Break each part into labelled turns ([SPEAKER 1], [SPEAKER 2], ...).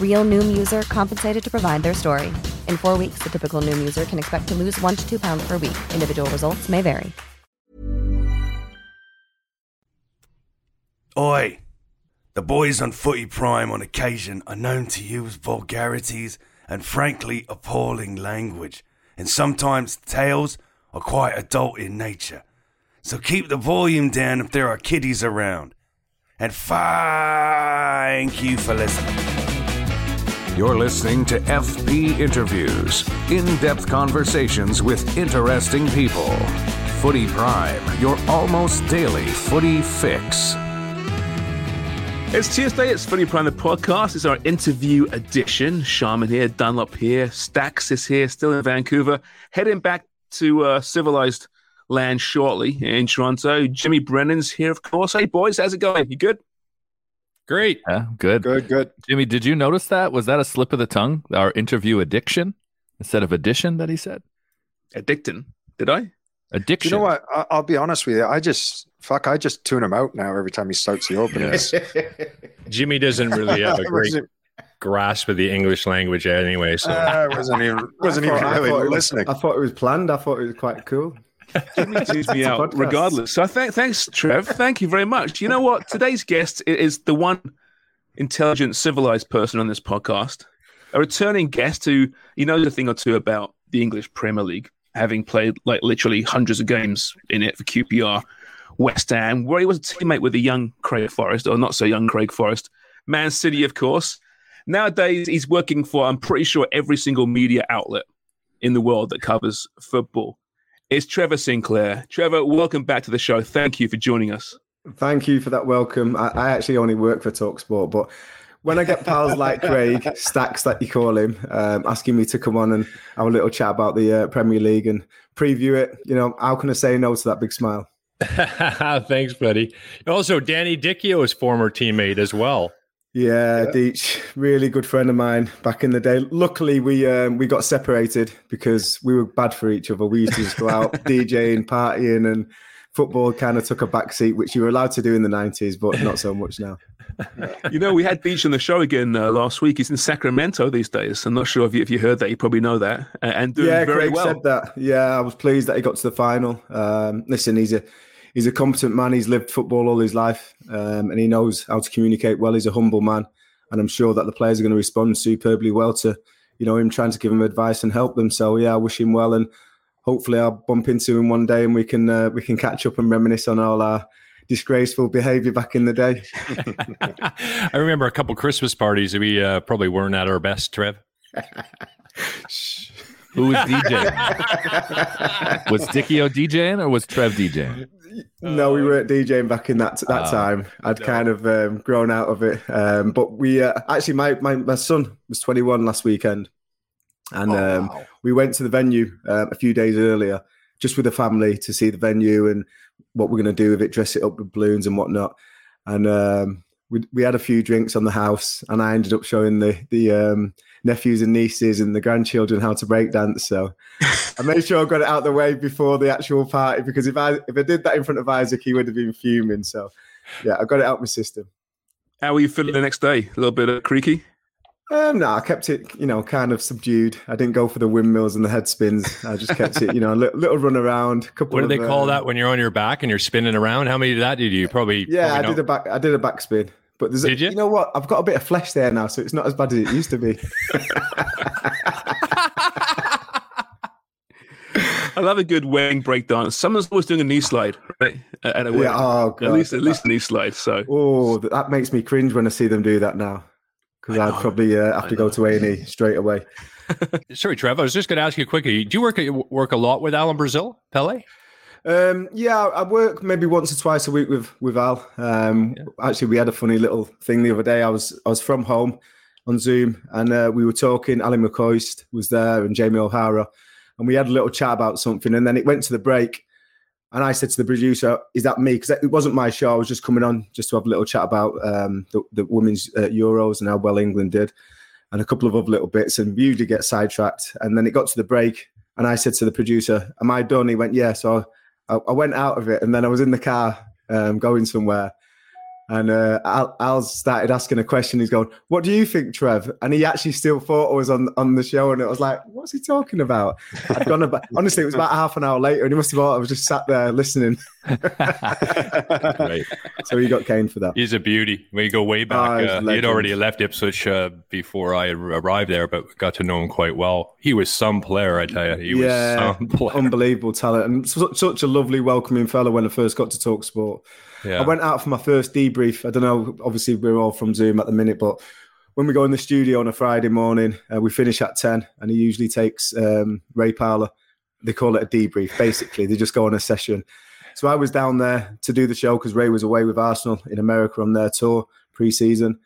[SPEAKER 1] Real Noom user compensated to provide their story. In four weeks, the typical Noom user can expect to lose one to two pounds per week. Individual results may vary.
[SPEAKER 2] Oi! The boys on Footy Prime on occasion are known to use vulgarities and frankly appalling language, and sometimes tales are quite adult in nature. So keep the volume down if there are kiddies around. And thank you for listening.
[SPEAKER 3] You're listening to FP Interviews, in depth conversations with interesting people. Footy Prime, your almost daily footy fix.
[SPEAKER 4] It's Tuesday, it's Footy Prime the podcast. It's our interview edition. Sharman here, Dunlop here, Stacks is here, still in Vancouver, heading back to uh, civilized land shortly in Toronto. Jimmy Brennan's here, of course. Hey, boys, how's it going? You good?
[SPEAKER 5] Great.
[SPEAKER 6] Yeah, good.
[SPEAKER 5] Good, good.
[SPEAKER 6] Jimmy, did you notice that? Was that a slip of the tongue? Our interview addiction instead of addition that he said?
[SPEAKER 4] Addicting. Did I?
[SPEAKER 6] Addiction.
[SPEAKER 5] You know what? I- I'll be honest with you. I just fuck. I just tune him out now every time he starts the openings.
[SPEAKER 7] Jimmy doesn't really have a great
[SPEAKER 5] wasn't,
[SPEAKER 7] grasp of the English language anyway. So
[SPEAKER 5] I wasn't even wasn't
[SPEAKER 8] I
[SPEAKER 5] even
[SPEAKER 8] thought- I
[SPEAKER 5] really
[SPEAKER 8] thought it was-
[SPEAKER 5] listening.
[SPEAKER 8] I thought it was planned. I thought it was quite cool.
[SPEAKER 4] Tunes me out
[SPEAKER 8] podcast.
[SPEAKER 4] regardless. So th- thanks, Trev. Thank you very much. You know what? Today's guest is the one intelligent, civilized person on this podcast, a returning guest who he knows a thing or two about the English Premier League, having played like literally hundreds of games in it for QPR, West Ham, where he was a teammate with the young Craig Forrest, or not so young Craig Forrest, Man City, of course. Nowadays, he's working for, I'm pretty sure, every single media outlet in the world that covers football. It's Trevor Sinclair. Trevor, welcome back to the show. Thank you for joining us.
[SPEAKER 8] Thank you for that welcome. I, I actually only work for Talksport, but when I get pals like Craig, Stacks that you call him, um, asking me to come on and have a little chat about the uh, Premier League and preview it, you know, how can I say no to that big smile?
[SPEAKER 7] thanks, buddy. Also, Danny Dichio's former teammate as well.
[SPEAKER 8] Yeah, Deech, really good friend of mine back in the day. Luckily, we um, we got separated because we were bad for each other. We used to just go out DJing, partying, and football kind of took a back seat, which you were allowed to do in the nineties, but not so much now.
[SPEAKER 4] You know, we had Deech on the show again uh, last week. He's in Sacramento these days. I'm not sure if you, if you heard that. You probably know that. Uh, and doing
[SPEAKER 8] yeah,
[SPEAKER 4] very
[SPEAKER 8] Craig
[SPEAKER 4] well.
[SPEAKER 8] said that. Yeah, I was pleased that he got to the final. Um, listen, he's a he's a competent man. He's lived football all his life, um, and he knows how to communicate well. He's a humble man, and I'm sure that the players are going to respond superbly well to you know him trying to give him advice and help them. So yeah, I wish him well, and hopefully I'll bump into him one day and we can uh, we can catch up and reminisce on all our disgraceful behaviour back in the day.
[SPEAKER 7] I remember a couple of Christmas parties we uh, probably weren't at our best, Trev.
[SPEAKER 6] Who was DJ? was Dichio DJing or was Trev DJing?
[SPEAKER 8] No, we weren't DJing back in that that
[SPEAKER 6] Oh,
[SPEAKER 8] time. I'd kind of um, grown out of it. Um, but we uh, actually, my, my my son was 21 last weekend, and
[SPEAKER 5] Oh,
[SPEAKER 8] um,
[SPEAKER 5] wow.
[SPEAKER 8] we went to the venue uh, a few days earlier, just with the family to see the venue and what we're going to do with it, dress it up with balloons and whatnot. And um, we we had a few drinks on the house, and I ended up showing the the um, nephews and nieces and the grandchildren how to break dance. So I made sure I got it out the way before the actual party because if I if I did that in front of Isaac, he would have been fuming. So yeah, I got it out my system.
[SPEAKER 4] How were you feeling the next day? A little bit uh, creaky?
[SPEAKER 8] Um, no, I kept it, you know, kind of subdued. I didn't go for the windmills and the head spins. I just kept it, you know, a little, little run around. Couple
[SPEAKER 7] What do they
[SPEAKER 8] of,
[SPEAKER 7] call
[SPEAKER 8] um,
[SPEAKER 7] that when you're on your back and you're spinning around? How many of that did you probably?
[SPEAKER 8] Yeah,
[SPEAKER 7] probably
[SPEAKER 8] I
[SPEAKER 7] know?
[SPEAKER 8] did a back. I did a backspin. But there's, a,
[SPEAKER 7] Did you?
[SPEAKER 8] you know what? I've got a bit of flesh there now, so it's not as bad as it used to be.
[SPEAKER 4] I love a good wedding breakdown. Someone's always doing a knee slide, right? At a wedding.
[SPEAKER 8] Yeah, oh,
[SPEAKER 4] at least at least a knee slide. So
[SPEAKER 8] Oh, that makes me cringe when I see them do that now. Because I'd probably uh, have
[SPEAKER 4] I
[SPEAKER 8] to go to A and E straight away.
[SPEAKER 7] Sorry, Trev. I was just going to ask you quickly. Do you work work a lot with Alan Brazil, Pele?
[SPEAKER 8] Um, yeah, I work maybe once or twice a week with with Al. Um, Actually, we had a funny little thing the other day. I was I was from home on Zoom, and uh, we were talking. Ally McCoist was there, and Jamie O'Hara, and we had a little chat about something. And then it went to the break, and I said to the producer, "Is that me?" Because it wasn't my show. I was just coming on just to have a little chat about um, the, the women's uh, Euros and how well England did, and a couple of other little bits. And we usually get sidetracked. And then it got to the break, and I said to the producer, "Am I done?" He went, "Yeah." So I, I went out of it, and then I was in the car um, going somewhere, and uh, Al, Al started asking a question. He's going, "What do you think, Trev?" And he actually still thought I was on on the show, and it was like, "What's he talking about?" I'd gone about. Honestly, it was about half an hour later, and he must have thought I was just sat there listening.
[SPEAKER 7] Right.
[SPEAKER 8] So he got caned for that.
[SPEAKER 7] He's a beauty. We go way back.
[SPEAKER 8] he's a
[SPEAKER 7] uh, he had already left Ipswich uh, before I arrived there, but got to know him quite well. He was some player, I tell you. He
[SPEAKER 8] yeah,
[SPEAKER 7] was some player.
[SPEAKER 8] unbelievable talent, and such, such a lovely, welcoming fellow when I first got to Talksport.
[SPEAKER 7] Yeah.
[SPEAKER 8] I went out for my first debrief. I don't know. Obviously, we're all from Zoom at the minute, but when we go in the studio on a Friday morning, uh, we finish at ten, and he usually takes um, Ray Parlour. They call it a debrief. Basically, they just go on a session. So I was down there to do the show because Ray was away with Arsenal in America on their tour pre-season.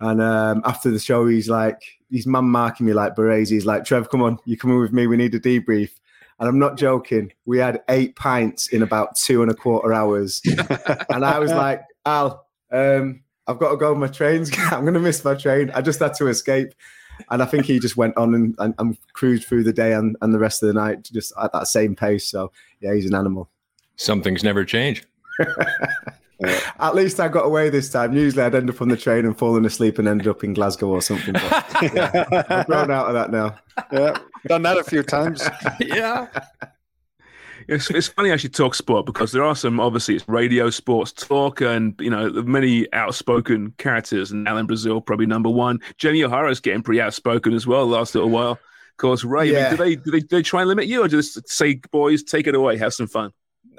[SPEAKER 8] And um, after the show, he's like, he's man marking me like berets. He's like, Trev, come on, you coming with me? We need a debrief. And I'm not joking. We had eight pints in about two and a quarter hours. and I was like, Al, um, I've got to go. My train's, I'm going to miss my train. I just had to escape. And I think he just went on and, and, and cruised through the day and, and the rest of the night just at that same pace. So, yeah, he's an animal.
[SPEAKER 7] Some things never change.
[SPEAKER 8] At least I got away this time. Usually I'd end up on the train and falling asleep and ended up in Glasgow or something. But, yeah, I've grown out of that now.
[SPEAKER 5] Yeah, done that a few times.
[SPEAKER 7] yeah.
[SPEAKER 4] It's, it's funny actually Talksport because there are some obviously it's radio sports talk and you know many outspoken characters and Alan Brazil probably number one. Jamie O'Hara's getting pretty outspoken as well the last little while. Of course, Ray. I mean, do they do they, do they try and limit you or just say boys take it away, have some fun?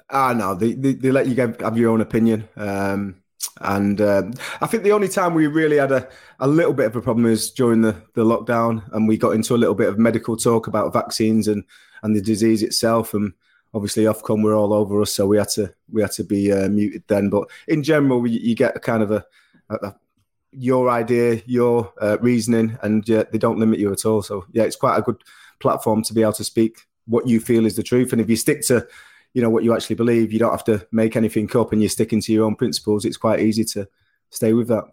[SPEAKER 8] Ah, no, they, they, they let you have your own opinion. Um, and um, I think the only time we really had a, a little bit of a problem is during the, the lockdown, and we got into a little bit of medical talk about vaccines and, and the disease itself. And obviously, Ofcom were all over us, so we had to we had to be uh, muted then. But in general, we, you get a kind of a, a, your idea, your uh, reasoning, and they don't limit you at all. So yeah, it's quite a good platform to be able to speak what you feel is the truth. And if you stick to you know what you actually believe. You don't have to make anything up and you're sticking to your own principles. It's quite easy to stay with that.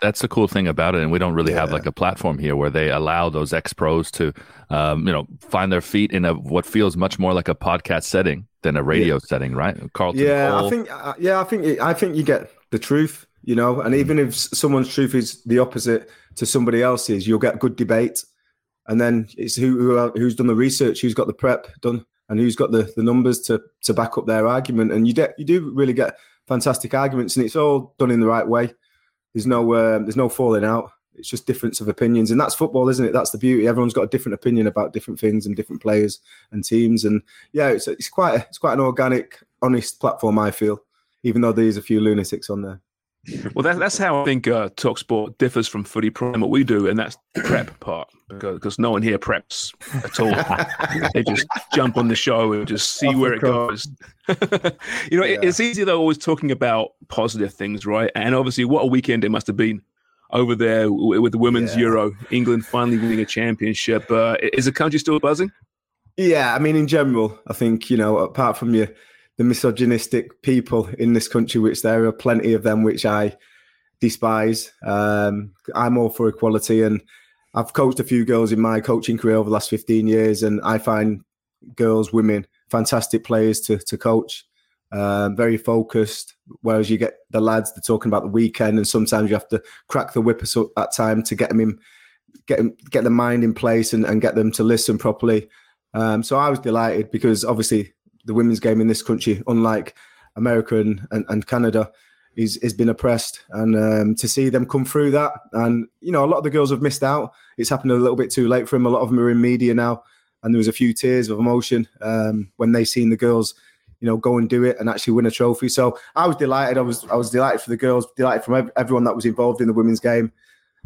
[SPEAKER 6] That's the cool thing about it, and we don't really have like a platform here where they allow those ex pros to, um, you know, find their feet in a what feels much more like a podcast setting than a radio setting, right? Carlton
[SPEAKER 8] yeah
[SPEAKER 6] Cole.
[SPEAKER 8] i think uh, yeah i think i think you get the truth you know? And even if someone's truth is the opposite to somebody else's you'll get good debate. And then it's who, who who's done the research who's got the prep done and who's got the, the numbers to to back up their argument. And you get you do really get fantastic arguments and it's all done in the right way. There's no um, there's no falling out. It's just difference of opinions and that's football isn't it? That's the beauty. Everyone's got a different opinion about different things and different players and teams and yeah it's, it's quite a, it's quite an organic honest platform i feel even though there's a few lunatics on there
[SPEAKER 4] Well, that, that's how I think uh, Talksport differs from Footy Prime, what we do, and that's the prep part, because, because no one here preps at all. they just jump on the show and just see
[SPEAKER 8] Off
[SPEAKER 4] where it goes. you know, it, it's easy, though, always talking about positive things, right? And obviously, what a weekend it must have been over there with the Women's
[SPEAKER 8] Yeah.
[SPEAKER 4] Euro, England finally winning a championship. Uh, is the country still buzzing?
[SPEAKER 8] Yeah, I mean, in general, I think you know, apart from your the misogynistic people in this country, which there are plenty of them, which I despise. Um, I'm all for equality, and I've coached a few girls in my coaching career over the last 15 years, and I find girls, women, fantastic players to to coach. Um, very focused. Whereas you get the lads, they're talking about the weekend, and sometimes you have to crack the whip at time to get them in, get them, get the mind in place, and, and get them to listen properly. Um, so I was delighted because obviously the women's game in this country, unlike America and, and, and Canada, is has been oppressed, and um, to see them come through that, and you know, a lot of the girls have missed out. It's happened a little bit too late for them. A lot of them are in media now, and there was a few tears of emotion um, when they seen the girls, you know, go and do it and actually win a trophy. So I was delighted. I was I was delighted for the girls, delighted from ev- everyone that was involved in the women's game.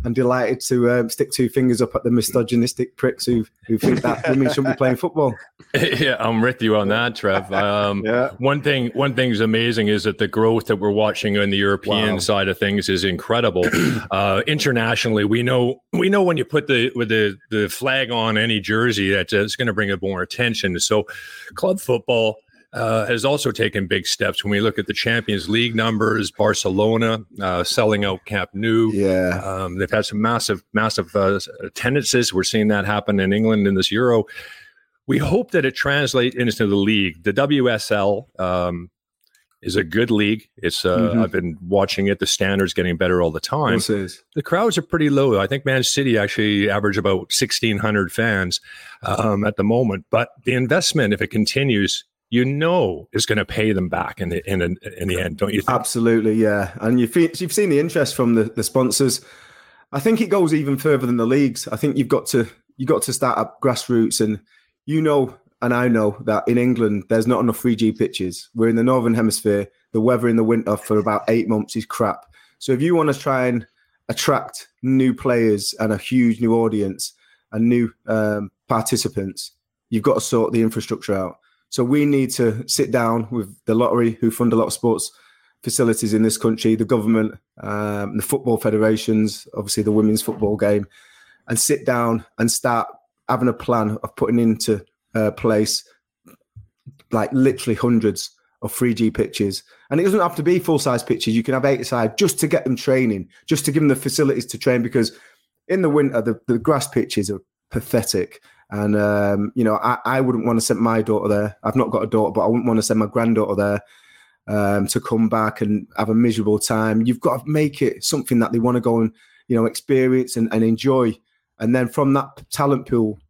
[SPEAKER 8] And delighted to um, stick two fingers up at the misogynistic pricks who who think that women shouldn't be playing football.
[SPEAKER 7] yeah, I'm with you on that, Trev. Um,
[SPEAKER 8] Yeah.
[SPEAKER 7] One thing, one thing's amazing is that the growth that we're watching on the European
[SPEAKER 8] Wow.
[SPEAKER 7] side of things is incredible. uh, internationally, we know we know when you put the with the the flag on any jersey that it's going to bring up more attention. So, club football. Uh, has also taken big steps when we look at the Champions League numbers. Barcelona uh, selling out Camp Nou.
[SPEAKER 8] Yeah,
[SPEAKER 7] Um, they've had some massive, massive uh, attendances. We're seeing that happen in England in this Euro. We hope that it translates into the league. The WSL um, is a good league. It's uh,
[SPEAKER 8] Mhm.
[SPEAKER 7] I've been watching it. The standards getting better all the time.
[SPEAKER 8] Is.
[SPEAKER 7] The crowds are pretty low. I think Man City actually average about sixteen hundred fans um, at the moment. But the investment, if it continues, you know, is going to pay them back in the in, in the end, don't you think?
[SPEAKER 8] Absolutely, yeah. And you've you've seen the interest from the, the sponsors. I think it goes even further than the leagues. I think you've got to you got to start up grassroots, and you know, and I know that in England there's not enough 3G pitches. We're in the northern hemisphere. The weather in the winter for about eight months is crap. So if you want to try and attract new players and a huge new audience and new um, participants, you've got to sort the infrastructure out. So we need to sit down with the lottery, who fund a lot of sports facilities in this country, the government, um, the football federations, obviously the women's football game, and sit down and start having a plan of putting into uh, place like literally hundreds of 3G pitches. And it doesn't have to be full size pitches. You can have eight side just to get them training, just to give them the facilities to train because in the winter, the, the grass pitches are pathetic. And, um, you know, I, I wouldn't want to send my daughter there. I've not got a daughter, but I wouldn't want to send my granddaughter there um, to come back and have a miserable time. You've got to make it something that they want to go and, you know, experience and, and enjoy. And then from that talent pool,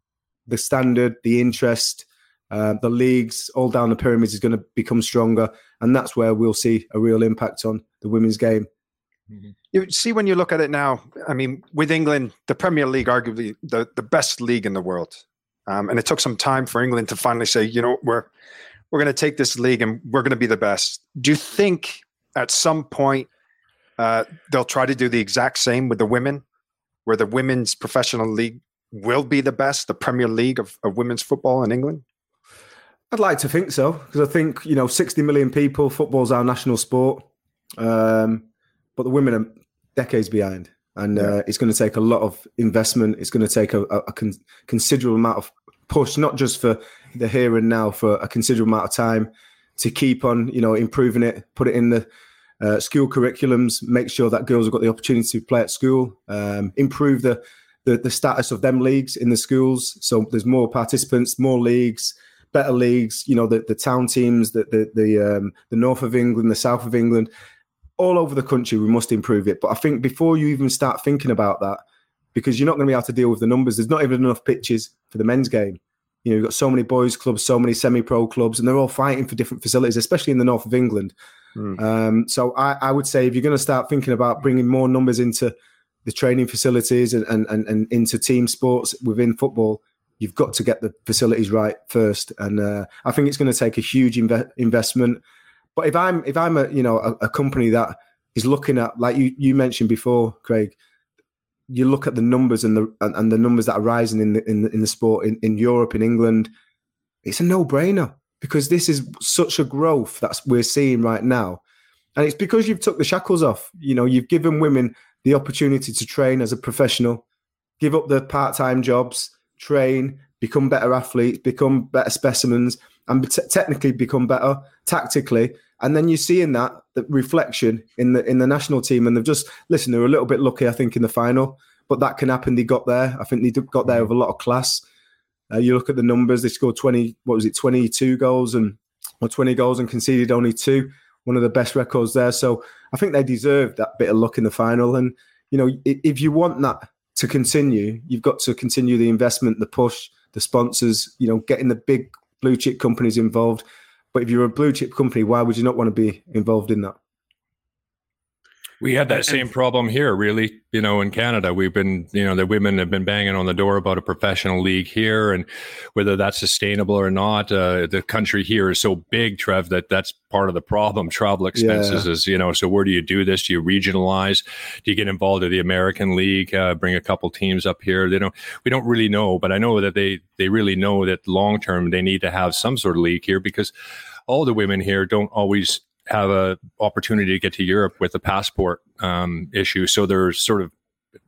[SPEAKER 8] the standard, the interest, uh, the leagues, all down the pyramids is going to become stronger. And that's where we'll see a real impact on the women's game.
[SPEAKER 5] You see, when you look at it now, I mean, with England, the Premier League, arguably the, the best league in the world. Um, and it took some time for England to finally say, you know, we're we're going to take this league and we're going to be the best. Do you think at some point uh, they'll try to do the exact same with the women, where the women's professional league will be the best, the Premier League of, of women's football in England?
[SPEAKER 8] I'd like to think so because I think you know, 60 million people. Football's our national sport, um, but the women are decades behind, and uh, it's going to take a lot of investment. It's going to take a, a, a con- considerable amount of push, not just for the here and now, for a considerable amount of time to keep on, you know, improving it, put it in the uh, school curriculums, make sure that girls have got the opportunity to play at school, um, improve the, the the status of them leagues in the schools. So there's more participants, more leagues, better leagues. You know, the, the town teams, the the the, um, the north of England, the south of England, all over the country. We must improve it. But I think before you even start thinking about that, because you're not going to be able to deal with the numbers. There's not even enough pitches for the men's game. You know, you've got so many boys clubs, so many semi-pro clubs, and they're all fighting for different facilities, especially in the north of England. Um, so I, I would say if you're going to start thinking about bringing more numbers into the training facilities and, and, and, and into team sports within football, you've got to get the facilities right first. And uh, I think it's going to take a huge inve- investment. But if I'm if I'm a you know a, a company that is looking at like you you mentioned before, Craig, you look at the numbers and the and, the numbers that are rising in the in the, in the sport in, in Europe in England, it's a no brainer because this is such a growth that we're seeing right now, and it's because you've took the shackles off. You know, you've given women the opportunity to train as a professional, give up the part time jobs, train, become better athletes, become better specimens, and te- technically become better tactically. And then you're seeing that the reflection in the in the national team, and they've just listen. They were a little bit lucky, I think, in the final, but that can happen. They got there. I think they got there with a lot of class. Uh, you look at the numbers; they scored twenty. What was it? Twenty-two goals and or twenty goals and conceded only two. One of the best records there. So I think they deserved that bit of luck in the final. And you know, if you want that to continue, you've got to continue the investment, the push, the sponsors. You know, getting the big blue chip companies involved. But if you're a blue chip company, why would you not want to be involved in that?
[SPEAKER 7] We had that same problem here, really. You know, in Canada, we've been, you know, the women have been banging on the door about a professional league here, and whether that's sustainable or not. Uh, the country here is so big, Trev, that that's part of the problem. Travel expenses
[SPEAKER 8] Yeah.
[SPEAKER 7] is, you know, so where do you do this? Do you regionalize? Do you get involved in the American League? Uh, bring a couple teams up here? They don't. We don't really know, but I know that they they really know that long term they need to have some sort of league here because all the women here don't always have a opportunity to get to Europe with a passport um, issue, so they're sort of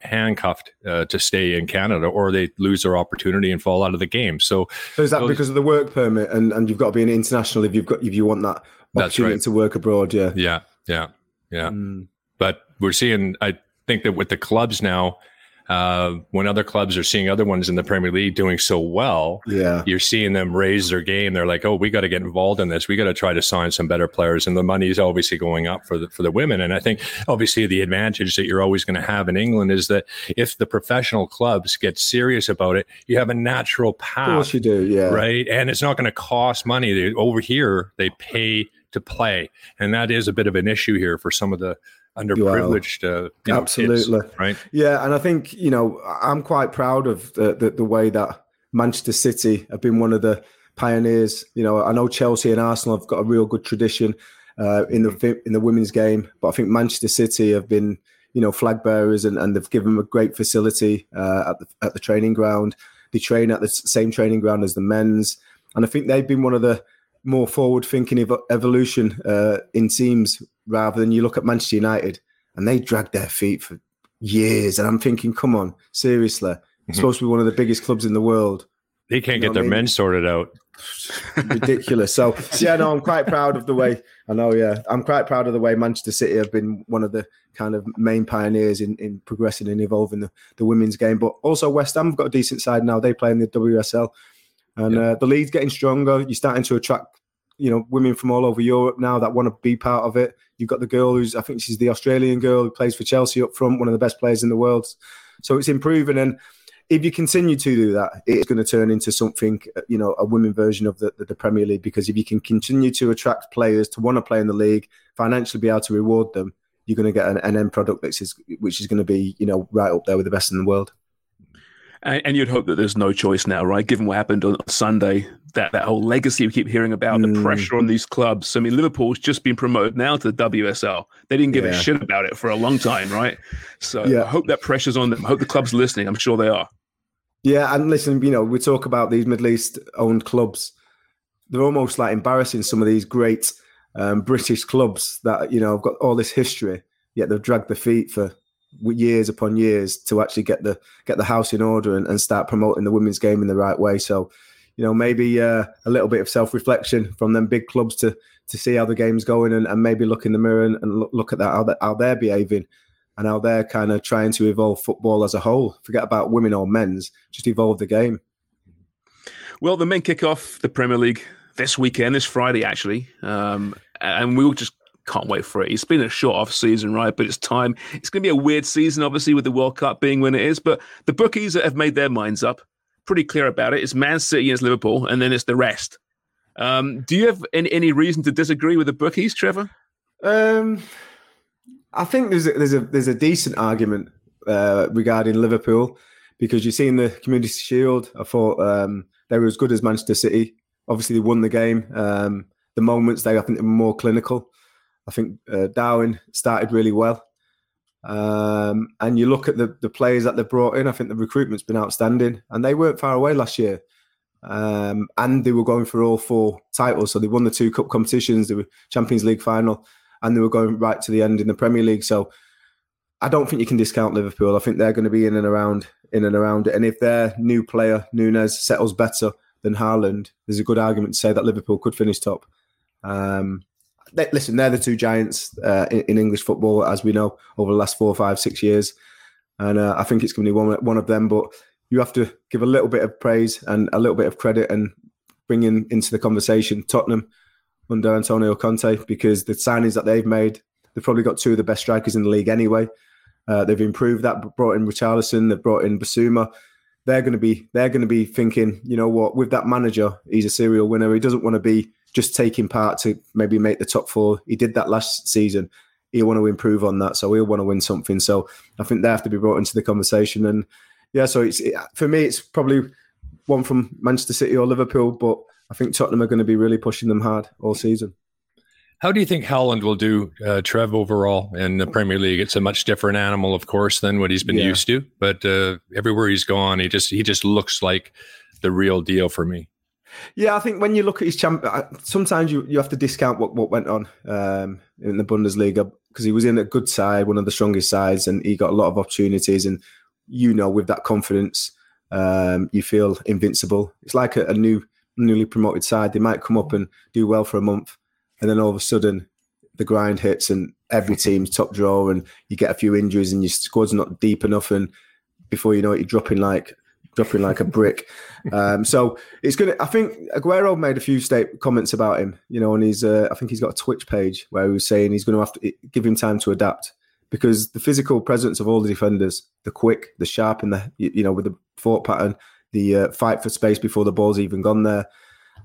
[SPEAKER 7] handcuffed uh, to stay in Canada, or they lose their opportunity and fall out of the game. So,
[SPEAKER 8] So is that
[SPEAKER 7] those-
[SPEAKER 8] because of the work permit, and, and you've got to be an international if you've got if you want that opportunity
[SPEAKER 7] right.
[SPEAKER 8] to work abroad? Yeah,
[SPEAKER 7] yeah, yeah, yeah.
[SPEAKER 8] Mm.
[SPEAKER 7] But we're seeing. I think that with the clubs now, uh, when other clubs are seeing other ones in the Premier League doing so well,
[SPEAKER 8] yeah.
[SPEAKER 7] you're seeing them raise their game. They're like, "Oh, we got to get involved in this. We got to try to sign some better players." And the money is obviously going up for the for the women. And I think obviously the advantage that you're always going to have in England is that if the professional clubs get serious about it, you have a natural
[SPEAKER 8] Of course
[SPEAKER 7] path,
[SPEAKER 8] you do. Yeah,
[SPEAKER 7] right? And it's not going to cost money. They, over here, they pay to play, and that is a bit of an issue here for some of the underprivileged. Uh, you know, kids,
[SPEAKER 8] Absolutely.
[SPEAKER 7] right?
[SPEAKER 8] Yeah, and I think you know I'm quite proud of the, the the way that Manchester City have been one of the pioneers. You know, I know Chelsea and Arsenal have got a real good tradition uh, in the in the women's game, but I think Manchester City have been you know flag bearers and, and they've given them a great facility uh, at the at the training ground. They train at the same training ground as the men's, and I think they've been one of the more forward thinking ev- evolution uh, in teams rather than you look at Manchester United and they dragged their feet for years. And I'm thinking, come on, seriously, it's supposed to be one of the biggest clubs in the world.
[SPEAKER 7] They can't
[SPEAKER 8] You know
[SPEAKER 7] get their
[SPEAKER 8] I mean?
[SPEAKER 7] men sorted out.
[SPEAKER 8] Ridiculous. So yeah, no, I'm quite proud of the way. I know, yeah, I'm quite proud of the way Manchester City have been one of the kind of main pioneers in, in progressing and evolving the, the women's game. But also West Ham have got a decent side now. They play in the WSL, and uh, the league's getting stronger. You're starting to attract, you know, women from all over Europe now that want to be part of it. You've got the girl who's, I think she's the Australian girl who plays for Chelsea up front, one of the best players in the world. So it's improving and if you continue to do that, it's going to turn into something, uh, you know, a women version of the, the, the Premier League. Because if you can continue to attract players to want to play in the league, financially be able to reward them, you're going to get an, an end product is which is going to be, you know, right up there with the best in the world.
[SPEAKER 4] And, and you'd hope that there's no choice now, right? Given what happened on Sunday, that, that whole legacy we keep hearing about, the
[SPEAKER 8] Mm.
[SPEAKER 4] pressure on these clubs. I mean, Liverpool's just been promoted now to the WSL. They didn't give a shit about it for a long time, right? So
[SPEAKER 8] Yeah.
[SPEAKER 4] I hope that pressure's on them. I hope the club's listening. I'm sure they are.
[SPEAKER 8] Yeah, and listen, you know, we talk about these Middle East owned clubs. They're almost like embarrassing some of these great um, British clubs that you know have got all this history, yet they've dragged their feet for years upon years to actually get the get the house in order and, and start promoting the women's game in the right way. So, you know, maybe uh, a little bit of self reflection from them big clubs to to see how the game's going and, and maybe look in the mirror and, and look, at that how, how they're behaving and how they're kind of trying to evolve football as a whole. Forget about women or men's, just evolve the game.
[SPEAKER 4] Well, the men kick off the Premier League this weekend, this Friday, actually. Um, and we'll just can't wait for it. It's been a short off season, right? But it's time. It's going to be a weird season, obviously, with the World Cup being when it is. But the bookies have made their minds up, pretty clear about it. It's Man City against Liverpool, and then it's the rest. Um, do you have any, any reason to disagree with the bookies, Trevor?
[SPEAKER 8] Um, I think there's a, there's a there's a decent argument uh, regarding Liverpool because you've seen the Community Shield. I thought um, they were as good as Manchester City. Obviously, they won the game. Um, the moments they, I think, were more clinical. I think uh, Darwin started really well. Um, and you look at the, the players that they've brought in, I think the recruitment's been outstanding. And they weren't far away last year. Um, and they were going for all four titles. So they won the two cup competitions, the Champions League final, and they were going right to the end in the Premier League. So I don't think you can discount Liverpool. I think they're going to be in and around, in and around it. And if their new player, Nunez, settles better than Haaland, there's a good argument to say that Liverpool could finish top. Um, they, listen, they're the two giants uh, in, in English football, as we know, over the last four, five, six years. And uh, I think it's going to be one, one of them. But you have to give a little bit of praise and a little bit of credit and bring in into the conversation Tottenham under Antonio Conte because the signings that they've made, they've probably got two of the best strikers in the league anyway. Uh, they've improved that, brought in Richarlison, they've brought in Bissouma. They're going to be they're going to be thinking, you know what, with that manager, he's a serial winner. He doesn't want to be just taking part to maybe make the top four. He did that last season. he'll want to improve on that. So he'll want to win something. So I think they have to be brought into the conversation. And yeah, so it's it, for me, it's probably one from Manchester City or Liverpool, but I think Tottenham are going to be really pushing them hard all season.
[SPEAKER 7] How do you think Haaland will do, uh, Trev, overall in the Premier League? It's a much different animal, of course, than what he's been
[SPEAKER 8] Yeah.
[SPEAKER 7] used to. But uh, everywhere he's gone, he just he just looks like the real deal for me.
[SPEAKER 8] Yeah, I think when you look at his champ, sometimes you, you have to discount what, what went on um, in the Bundesliga because he was in a good side, one of the strongest sides, and he got a lot of opportunities. And you know, with that confidence, um, you feel invincible. It's like a, a new, newly promoted side. They might come up and do well for a month, and then all of a sudden, the grind hits, and every team's top drawer, and you get a few injuries, and your squad's not deep enough, and before you know it, you're dropping like dropping like a brick. Um, so it's gonna. I think Aguero made a few state comments about him. You know, and he's. Uh, I think he's got a Twitch page where he was saying he's going to have to give him time to adapt because the physical presence of all the defenders, the quick, the sharp, and the you know with the thought pattern, the uh, fight for space before the ball's even gone there.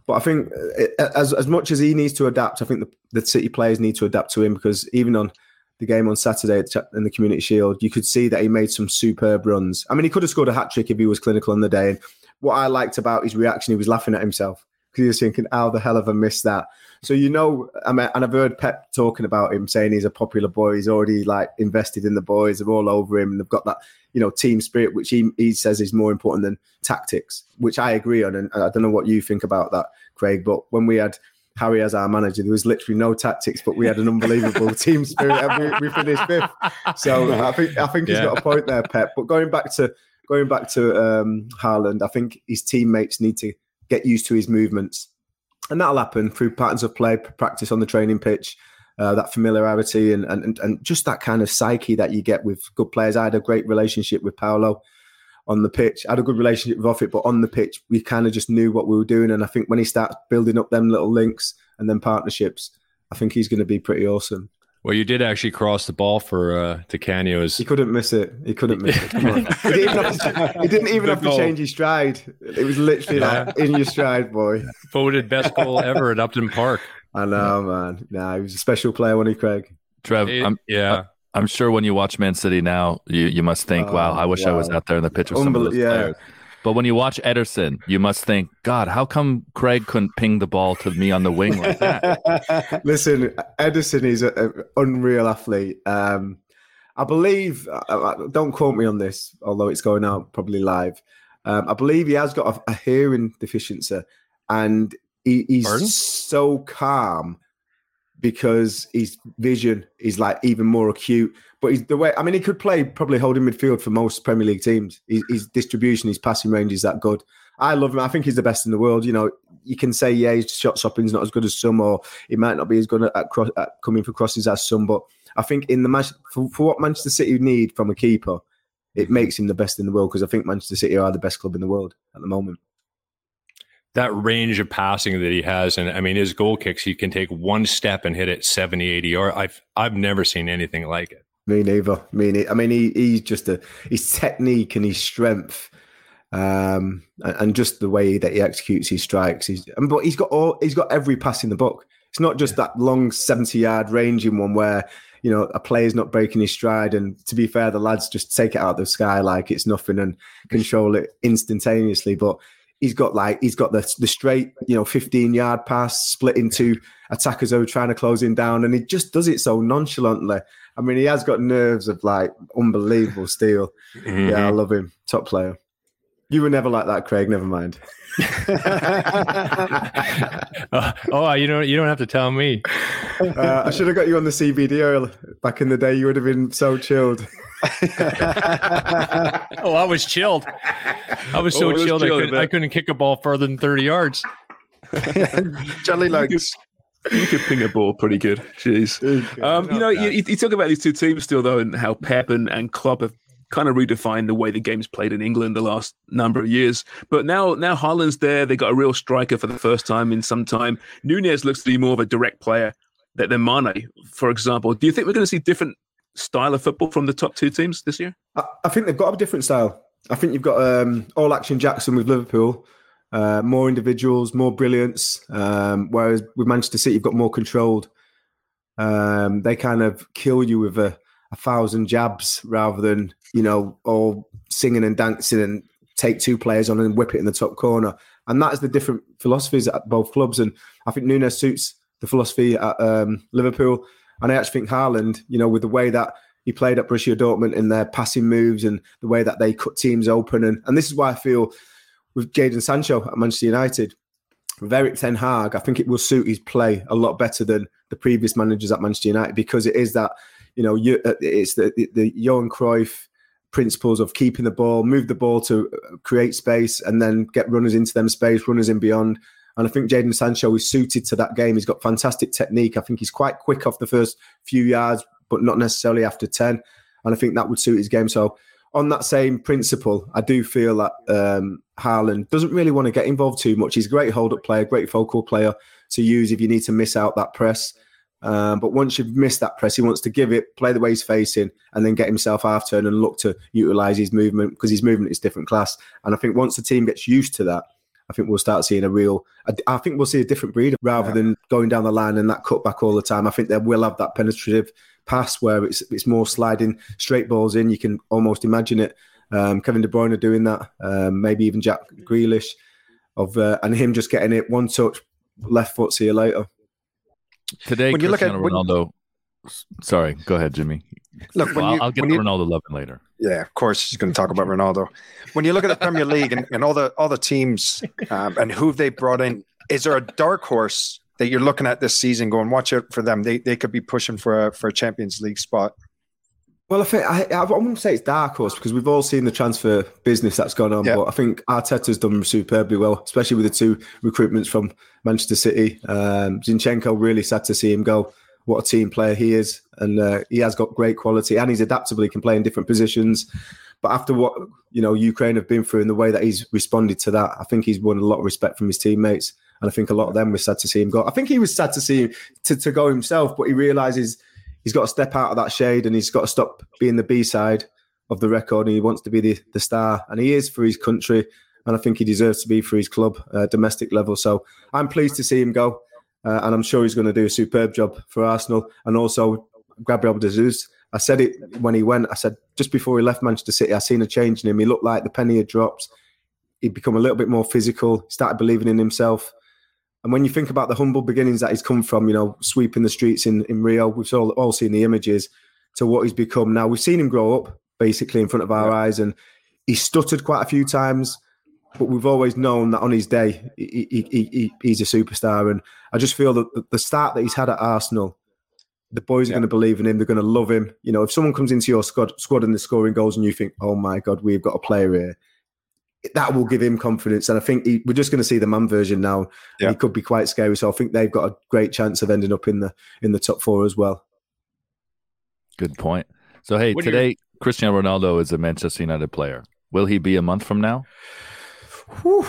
[SPEAKER 8] But I think uh, as as much as he needs to adapt, I think the, the City players need to adapt to him because even on the game on Saturday in the Community Shield, you could see that he made some superb runs. I mean, he could have scored a hat trick if he was clinical on the day. And what I liked about his reaction, he was laughing at himself because he was thinking, "How the hell have I missed that?" So you know, I mean, and I've heard Pep talking about him saying he's a popular boy. He's already like invested in the boys. They're all over him. And they've got that, you know, team spirit, which he he says is more important than tactics, which I agree on. And I don't know what you think about that, Craig. But when we had Harry as our manager, there was literally no tactics, but we had an unbelievable team spirit. And we, we finished fifth. So I think I think he's
[SPEAKER 7] Yeah.
[SPEAKER 8] got a point there, Pep. But going back to going back to um, Haaland, I think his teammates need to get used to his movements, and that'll happen through patterns of play, practice on the training pitch. Uh, that familiarity and, and and just that kind of psyche that you get with good players. I had a great relationship with Paolo on the pitch. I had a good relationship with Offit, but on the pitch, we kind of just knew what we were doing. And I think when he starts building up them little links and then partnerships, I think he's going to be pretty awesome.
[SPEAKER 7] Well, you did actually cross the ball for uh, Di Canio's.
[SPEAKER 8] He couldn't miss it. He couldn't miss it. Come on. he, didn't even have to, didn't even have to change his stride. It was literally like in your stride, boy.
[SPEAKER 7] voted best goal ever at Upton Park.
[SPEAKER 8] I know, man. Nah, he was a special player, wasn't he, Craig?
[SPEAKER 6] Trev,
[SPEAKER 7] It-
[SPEAKER 6] I'm,
[SPEAKER 7] yeah.
[SPEAKER 6] I'm sure when you watch Man City now, you, you must think, wow, I wish I was out there in the pitch with some of those
[SPEAKER 8] yeah.
[SPEAKER 6] players. But when you watch Ederson, you must think, God, how come Craig couldn't ping the ball to me on the wing like that?
[SPEAKER 8] Listen, Ederson is an unreal athlete. Um, I believe, uh, uh, don't quote me on this, although it's going out probably live. Um, I believe he has got a, a hearing deficiency and he, he's
[SPEAKER 7] Pardon?
[SPEAKER 8] so calm because his vision is like even more acute. But he's the way, I mean, he could play probably holding midfield for most Premier League teams. His, his distribution, his passing range is that good. I love him. I think he's the best in the world. You know, you can say, yeah, his shot stopping's not as good as some, or he might not be as good at, cross, at coming for crosses as some. But I think in the match, for, for what Manchester City need from a keeper, it makes him the best in the world because I think Manchester City are the best club in the world at the moment.
[SPEAKER 7] That range of passing that he has and i mean his goal kicks he can take one step and hit it 70 80 yards i've i've never seen anything like it
[SPEAKER 8] Me neither. Me neither. I mean, he, he's just a his technique and his strength, um, and, and just the way that he executes his strikes. He's, and- but he's got all he's got every pass in the book. It's not just that long seventy yard ranging one where you know a player's not breaking his stride. And to be fair, the lads just take it out of the sky like it's nothing and control it instantaneously. But he's got like he's got the the straight you know fifteen yard pass split into attackers who are trying to close him down, and he just does it so nonchalantly. I mean, he has got nerves of like unbelievable steel. Yeah, I mm-hmm. love him. Top player. You were never like that, Craig. Never mind.
[SPEAKER 7] Uh, oh you don't you don't have to tell me
[SPEAKER 8] Uh, I should have got you on the CBD oil back in the day. You would have been so chilled.
[SPEAKER 7] oh i was chilled i was so
[SPEAKER 4] Oh, it was
[SPEAKER 7] chilled, I, couldn't, I couldn't kick a ball further than 30 yards
[SPEAKER 5] Jelly legs.
[SPEAKER 4] You could ping a ball pretty good. Jeez. Um, you know, you, you talk about these two teams still, though, and how Pep and, and Klopp have kind of redefined the way the game's played in England the last number of years. But now, now Haaland's there. They got a real striker for the first time in some time. Nunez looks to be more of a direct player than Mane, for example. Do you think we're going to see different style of football from the top two teams this year?
[SPEAKER 8] I, I think they've got a different style. I think you've got um, all action Jackson with Liverpool, uh, more individuals, more brilliance. Um, whereas with Manchester City, you've got more controlled Um, they kind of kill you with a, a thousand jabs rather than you know all singing and dancing and take two players on and whip it in the top corner. And that is the different philosophies at both clubs. And I think Nunez suits the philosophy at um, Liverpool. And I actually think Haaland, you know, with the way that he played at Borussia Dortmund in their passing moves and the way that they cut teams open. And, and this is why I feel with Jadon Sancho at Manchester United, with Erik Ten Hag, I think it will suit his play a lot better than the previous managers at Manchester United because it is that, you know, you, uh, it's the, the, the Johan Cruyff principles of keeping the ball, move the ball to uh, create space, and then get runners into them space, runners in beyond. And I think Jadon Sancho is suited to that game. He's got fantastic technique. I think he's quite quick off the first few yards, but not necessarily after 10. And I think that would suit his game. So, on that same principle, I do feel that um, Haaland doesn't really want to get involved too much. He's a great hold up player, great focal player to use if you need to miss out that press. Um, but once you've missed that press, he wants to give it, play the way he's facing, and then get himself half turn and look to utilize his movement because his movement is different class. And I think once the team gets used to that, I think we'll start seeing a real. I think we'll see a different breed rather yeah. than going down the line and that cutback all the time. I think they will have that penetrative pass where it's it's more sliding straight balls in. You can almost imagine it. Um, Kevin De Bruyne doing that, um, maybe even Jack Grealish, of uh, and him just getting it one touch, left foot, see you later.
[SPEAKER 6] Today, when you look at Ronaldo. When, sorry, go ahead, Jimmy. Look, well, you, I'll get you, Ronaldo loving later.
[SPEAKER 5] Yeah, of course, he's going to talk about Ronaldo. When you look at the Premier League and, and all the all the teams um, and who they brought in, is there a dark horse that you're looking at this season? Going, watch out for them. They they could be pushing for a for a Champions League spot.
[SPEAKER 8] Well, I think I, I wouldn't say it's dark horse because we've all seen the transfer business that's gone on. But I think Arteta's done superbly well, especially with the two recruitments from Manchester City. Um, Zinchenko really sad to see him go. What a team player he is, and uh, he has got great quality, and he's adaptable. He can play in different positions. But after what you know Ukraine have been through and the way that he's responded to that, I think he's won a lot of respect from his teammates, and I think a lot of them were sad to see him go. I think he was sad to see him to, to go himself, but he realizes he's got to step out of that shade and he's got to stop being the B side of the record and he wants to be the, the star and he is for his country and I think he deserves to be for his club uh, domestic level. So I'm pleased to see him go uh, and I'm sure he's going to do a superb job for Arsenal and also Gabriel Jesus. I said it when he went. I said just before he left Manchester City, I seen a change in him. He looked like the penny had dropped. He'd become a little bit more physical. Started believing in himself. And when you think about the humble beginnings that he's come from, you know, sweeping the streets in, in Rio, we've all, all seen the images to what he's become now. We've seen him grow up basically in front of our eyes, and he stuttered quite a few times, but we've always known that on his day, he, he, he, he's a superstar. And I just feel that the start that he's had at Arsenal, the boys are yeah. going to believe in him. They're going to love him. You know, if someone comes into your squad, squad and they're scoring goals and you think, oh my God, we've got a player here that will give him confidence. And I think he, we're just going to see the man version now. Yeah. He could be quite scary. So I think they've got a great chance of ending up in the in the top four as well.
[SPEAKER 6] Good point. So hey, what today Cristiano Ronaldo is a Manchester United player. Will he be a month from now?
[SPEAKER 8] Whew,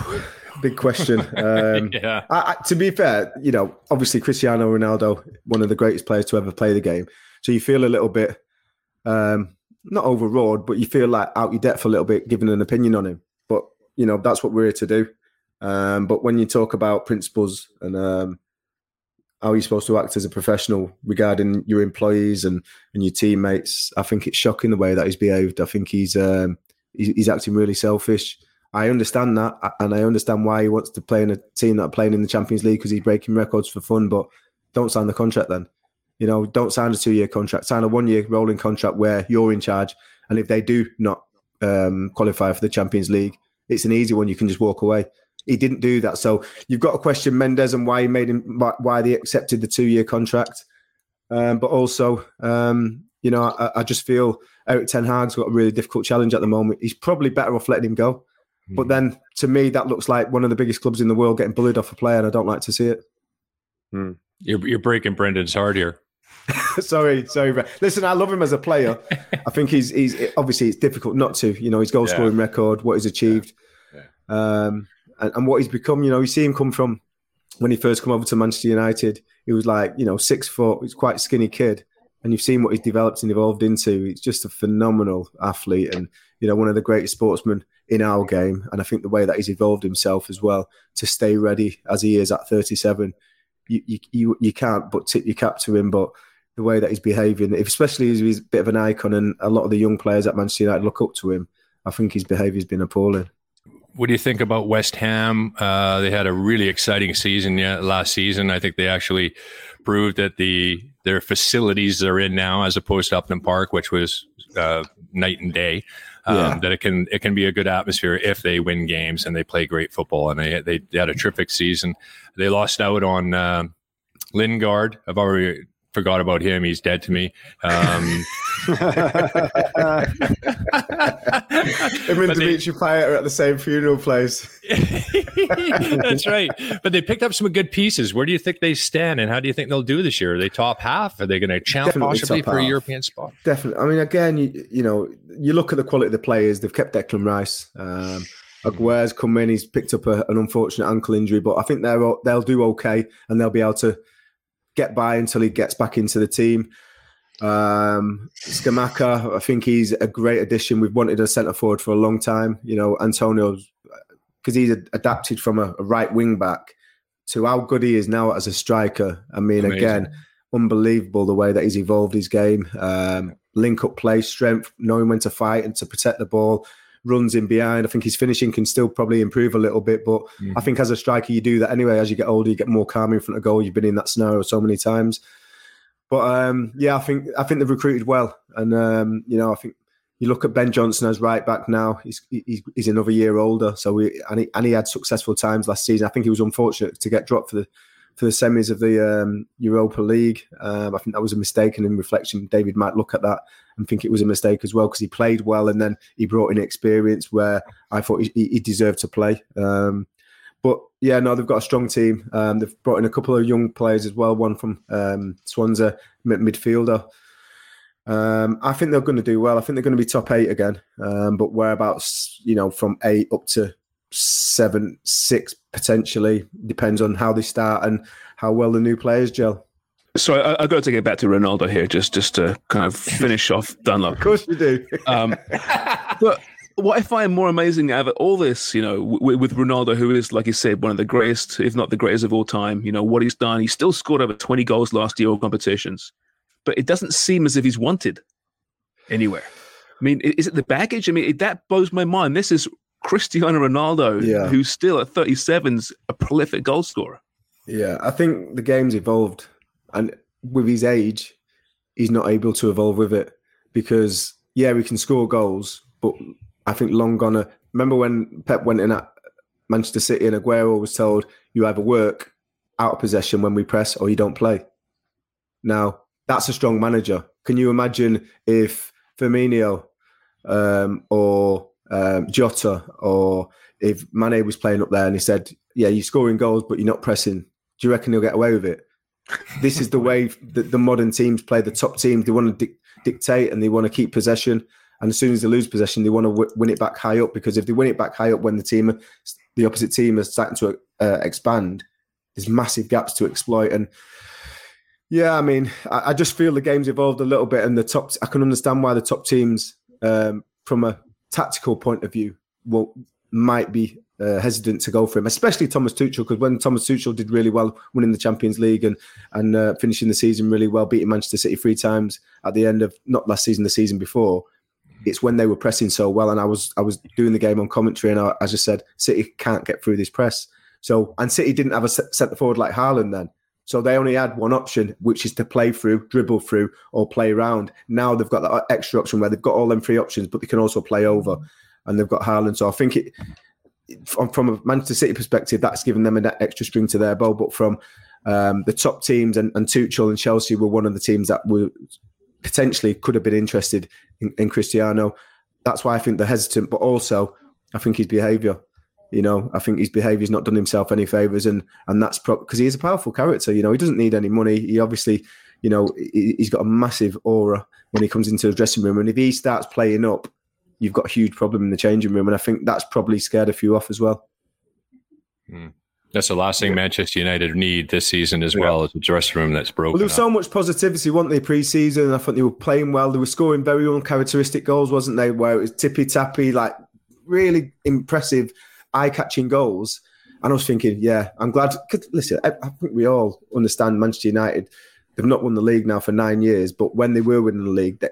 [SPEAKER 8] big question. Um, yeah. I, I, to be fair, you know, obviously Cristiano Ronaldo, one of the greatest players to ever play the game. So you feel a little bit, um, not overawed, but you feel like out your depth a little bit, giving an opinion on him you know that's what we're here to do. Um, but when you talk about principles and um, how you're supposed to act as a professional regarding your employees and, and your teammates, I think it's shocking the way that he's behaved. I think he's um, he's, he's acting really selfish. I understand that, and I understand why he wants to play in a team that are playing in the Champions League because he's breaking records for fun. But don't sign the contract then. You know, don't sign a two-year contract. Sign a one-year rolling contract where you're in charge, and if they do not um, qualify for the Champions League, it's an easy one. You can just walk away. He didn't do that. So you've got to question Mendes and why he made him, why they accepted the two year contract. Um, but also, um, you know, I, I, just feel Erik Ten Hag's got a really difficult challenge at the moment. He's probably better off letting him go. Mm. But then to me, that looks like one of the biggest clubs in the world getting bullied off a player, and I don't like to see it.
[SPEAKER 7] Mm. You're, you're breaking Brennan's heart here.
[SPEAKER 8] sorry, sorry. Listen, I love him as a player. I think he's he's obviously it's difficult not to. You know, his goal scoring yeah. record, what he's achieved, yeah. Yeah. Um, and, and, what he's become. You know, you see him come from when he first come over to Manchester United. He was like you know six foot. He's quite a skinny kid, and you've seen what he's developed and evolved into. He's just a phenomenal athlete, and you know one of the greatest sportsmen in our game. And I think the way that he's evolved himself as well to stay ready as he is at 37, you you you, you can't but tip your cap to him, but the way that he's behaving, especially as he's a bit of an icon, and a lot of the young players at Manchester United look up to him. I think his behaviour's been appalling.
[SPEAKER 7] What do you think about West Ham? Uh, they had a really exciting season yeah, last season. I think they actually proved that the their facilities they're in now, as opposed to Upton Park, which was uh, night and day. Um, yeah. That it can it can be a good atmosphere if they win games and they play great football. And they they, they had a terrific season. They lost out on uh, Lingard. I've already forgot about him. He's dead to me. Um,
[SPEAKER 8] him and Dimitri Payet are at the same funeral place.
[SPEAKER 7] That's right. But they picked up some good pieces. Where do you think they stand, and how do you think they'll do this year? Are they top half? Are they going to challenge Definitely possibly for half. a European spot?
[SPEAKER 8] Definitely. I mean, again, you, you, know, you look at the quality of the players. They've kept Declan Rice. Um, come in. He's picked up a, an unfortunate ankle injury, but I think they're they'll do okay, and they'll be able to get by until he gets back into the team. Um, Scamacca, I think he's a great addition. We've wanted a centre forward for a long time. You know, Antonio, because he's adapted from a, a, right wing back to how good he is now as a striker. I mean, Amazing. again, unbelievable the way that he's evolved his game. Um, link up play, strength, knowing when to fight and to protect the ball runs in behind. I think his finishing can still probably improve a little bit, but mm-hmm. I think as a striker, you do that anyway. As you get older, you get more calm in front of goal. You've been in that scenario so many times. But um, yeah, I think I think they've recruited well, and um, you know, I think you look at Ben Johnson as right back now. He's he's, he's another year older, so we and he, and he had successful times last season. I think he was unfortunate to get dropped for the for the semis of the um, Europa League. Um, I think that was a mistake, and in reflection, David might look at that and think it was a mistake as well because he played well and then he brought in experience where I thought he, he deserved to play. Um, but yeah, no, they've got a strong team. Um, they've brought in a couple of young players as well. One from um, Swansea, midfielder. Um, I think they're going to do well. I think they're going to be top eight again. But whereabouts, you know, from eight up to seven, six potentially depends on how they start and how well the new players gel.
[SPEAKER 4] So I, have got to get back to Ronaldo here, just just to kind of finish off Dunlop.
[SPEAKER 8] Of course you do. um,
[SPEAKER 4] but what I find more amazing out of all this, you know, w- with Ronaldo, who is, like you said, one of the greatest, if not the greatest of all time, you know, what he's done, he still scored over 20 goals last year all competitions, but it doesn't seem as if he's wanted anywhere. I mean, is it the baggage? I mean, that blows my mind. This is Cristiano Ronaldo, yeah. who's still at 37's a prolific goal scorer.
[SPEAKER 8] Yeah, I think the game's evolved and with his age, he's not able to evolve with it because yeah, we can score goals, but I think long gone. Remember when Pep went in at Manchester City and Aguero was told you either work out of possession when we press or you don't play. Now that's a strong manager. Can you imagine if Firmino um, or um, Jota or if Mane was playing up there and he said, "Yeah, you're scoring goals, but you're not pressing," do you reckon he'll get away with it? this is the way that the modern teams play. The top teams they want to di- dictate and they want to keep possession. And as soon as they lose possession, they want to w- win it back high up because if they win it back high up when the team, the opposite team is starting to uh, expand, there's massive gaps to exploit. And yeah, I mean, I, I, just feel the game's evolved a little bit, and the top. I can understand why the top teams, um, from a tactical point of view, will might be uh, hesitant to go for him, especially Thomas Tuchel, because when Thomas Tuchel did really well winning the Champions League and and uh, finishing the season really well, beating Manchester City three times at the end of not last season, the season before. It's when they were pressing so well, and I was I was doing the game on commentary, and I, as I said City can't get through this press. So and City didn't have a centre forward like Haaland then, so they only had one option, which is to play through, dribble through, or play around. Now they've got that extra option where they've got all them three options, but they can also play over, and they've got Haaland. So I think it from, a Manchester City perspective, that's given them an extra string to their bow. But from um, the top teams, and, and Tuchel and Chelsea were one of the teams that were potentially could have been interested in, in Cristiano. That's why I think they're hesitant. But also, I think his behaviour. You know, I think his behaviour's not done himself any favors, and and that's because pro- he is a powerful character. You know, he doesn't need any money. He obviously, you know, he, he's got a massive aura when he comes into the dressing room, and if he starts playing up you've got a huge problem in the changing room. And I think that's probably scared a few off as well.
[SPEAKER 7] Mm. That's the last thing. Manchester United need this season as yeah. well as a dressing room that's broken.
[SPEAKER 8] Well, there was
[SPEAKER 7] up.
[SPEAKER 8] so much positivity, weren't they, pre-season? I thought they were playing well. They were scoring very uncharacteristic goals, wasn't they? Where it was tippy tappy, like really impressive, eye-catching goals. And I was thinking, yeah, I'm glad. Cause listen, I, I think we all understand Manchester United they've not won the league now for nine years, but when they were winning the league, they,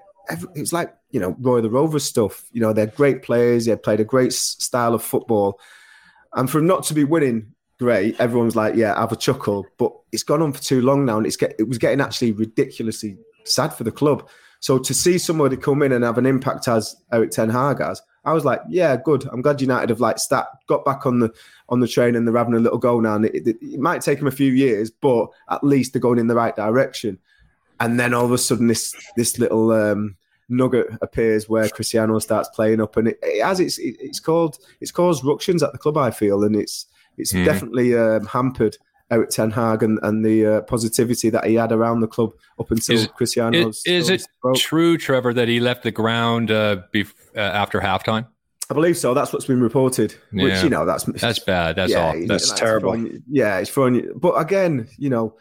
[SPEAKER 8] it's like you know Roy the Rovers stuff. You know, they're great players. They played a great style of football, and for them not to be winning great, everyone's like, yeah, have a chuckle. But it's gone on for too long now, and it's get, it was getting actually ridiculously sad for the club. So to see somebody come in and have an impact as Erik Ten Hag has, I was like, yeah, good. I'm glad United have like stat got back on the on the train and they're having a little go now. And it, it, it might take them a few years, but at least they're going in the right direction. And then all of a sudden, this this little um, nugget appears where Cristiano starts playing up, and it, it has it's it, it's called it's caused ructions at the club. I feel, and it's it's mm. definitely um, hampered Erik Ten Hag and, and the uh, positivity that he had around the club up until
[SPEAKER 7] is,
[SPEAKER 8] Cristiano.
[SPEAKER 7] Is, is it broke. true, Trevor, that he left the ground uh, bef- uh, after halftime?
[SPEAKER 8] I believe so. That's what's been reported. Yeah. Which you know, that's
[SPEAKER 7] that's bad. That's
[SPEAKER 5] yeah,
[SPEAKER 7] all.
[SPEAKER 5] That's, that's terrible.
[SPEAKER 8] Throwing, yeah, it's throwing. But again, you know,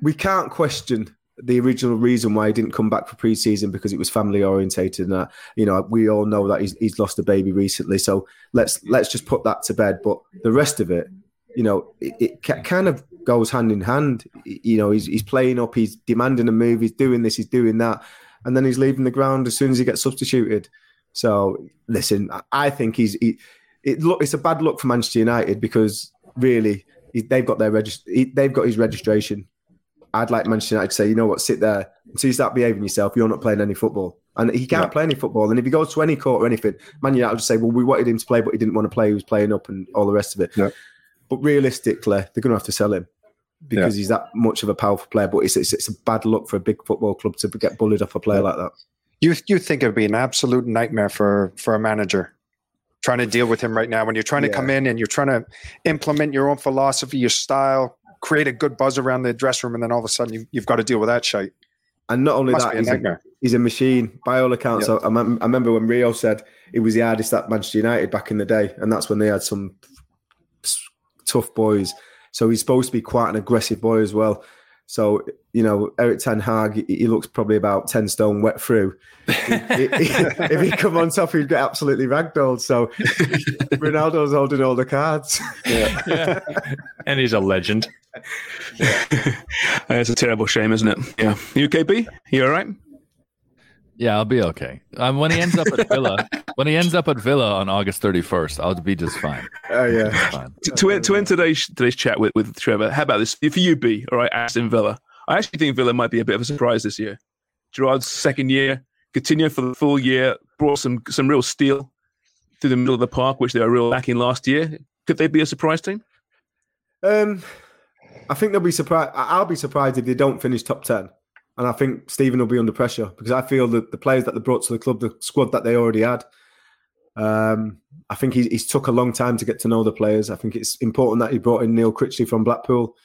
[SPEAKER 8] we can't question the original reason why he didn't come back for preseason because it was family orientated and that you know we all know that he's, he's lost a baby recently so let's let's just put that to bed but the rest of it you know, it, it, kind of goes hand in hand. You know, he's, he's playing up, he's demanding a move, he's doing this, he's doing that, and then he's leaving the ground as soon as he gets substituted. So, listen, I think he's he, it look it's a bad look for Manchester United because really they've got their regist- they've got his registration. I'd like Manchester United to say, you know what, sit there until you start behaving yourself. You're not playing any football, and he can't yeah. play any football. And if he goes to any court or anything, Man United will just say, well, we wanted him to play, but he didn't want to play. He was playing up and all the rest of it. Yeah. But realistically, they're going to have to sell him because yeah. he's that much of a powerful player. But it's, it's, it's a bad luck for a big football club to get bullied off a player like that.
[SPEAKER 5] You you think it would be an absolute nightmare for for a manager trying to deal with him right now when you're trying to come in and you're trying to implement your own philosophy, your style, create a good buzz around the dressing room, and then all of a sudden you, have got to deal with that shit.
[SPEAKER 8] And not only that, he's a, he's a, machine. By all accounts, I, I, remember when Rio said it was the hardest at Manchester United back in the day, and that's when they had some tough boys. So he's supposed to be quite an aggressive boy as well. So you know, Erik Ten Hag, he looks probably about ten stone wet through. if he come on top, he'd get absolutely ragdolled. So Ronaldo's holding all the cards.
[SPEAKER 7] Yeah. yeah. and he's a legend.
[SPEAKER 4] Yeah. it's a terrible shame, isn't it? Yeah. You KB? You all right?
[SPEAKER 6] Yeah, I'll be okay. Um, when he ends up at Villa, when he ends up at Villa on August 31st, I'll be just fine.
[SPEAKER 8] Oh yeah.
[SPEAKER 4] Fine. To, to, end, to end today's today's chat with, with Trevor, how about this? For you, B, all right, Aston Villa. I actually think Villa might be a bit of a surprise this year. Gerrard's second year, continue for the full year, brought some some real steel to the middle of the park, which they were real lacking last year. Could they be a surprise team?
[SPEAKER 8] Um, I think they'll be surprised. I'll be surprised if they don't finish top ten. And I think Steven will be under pressure because I feel that the players that they brought to the club, the squad that they already had, um, I think he, he's took a long time to get to know the players. I think it's important that he brought in Neil Critchley from Blackpool,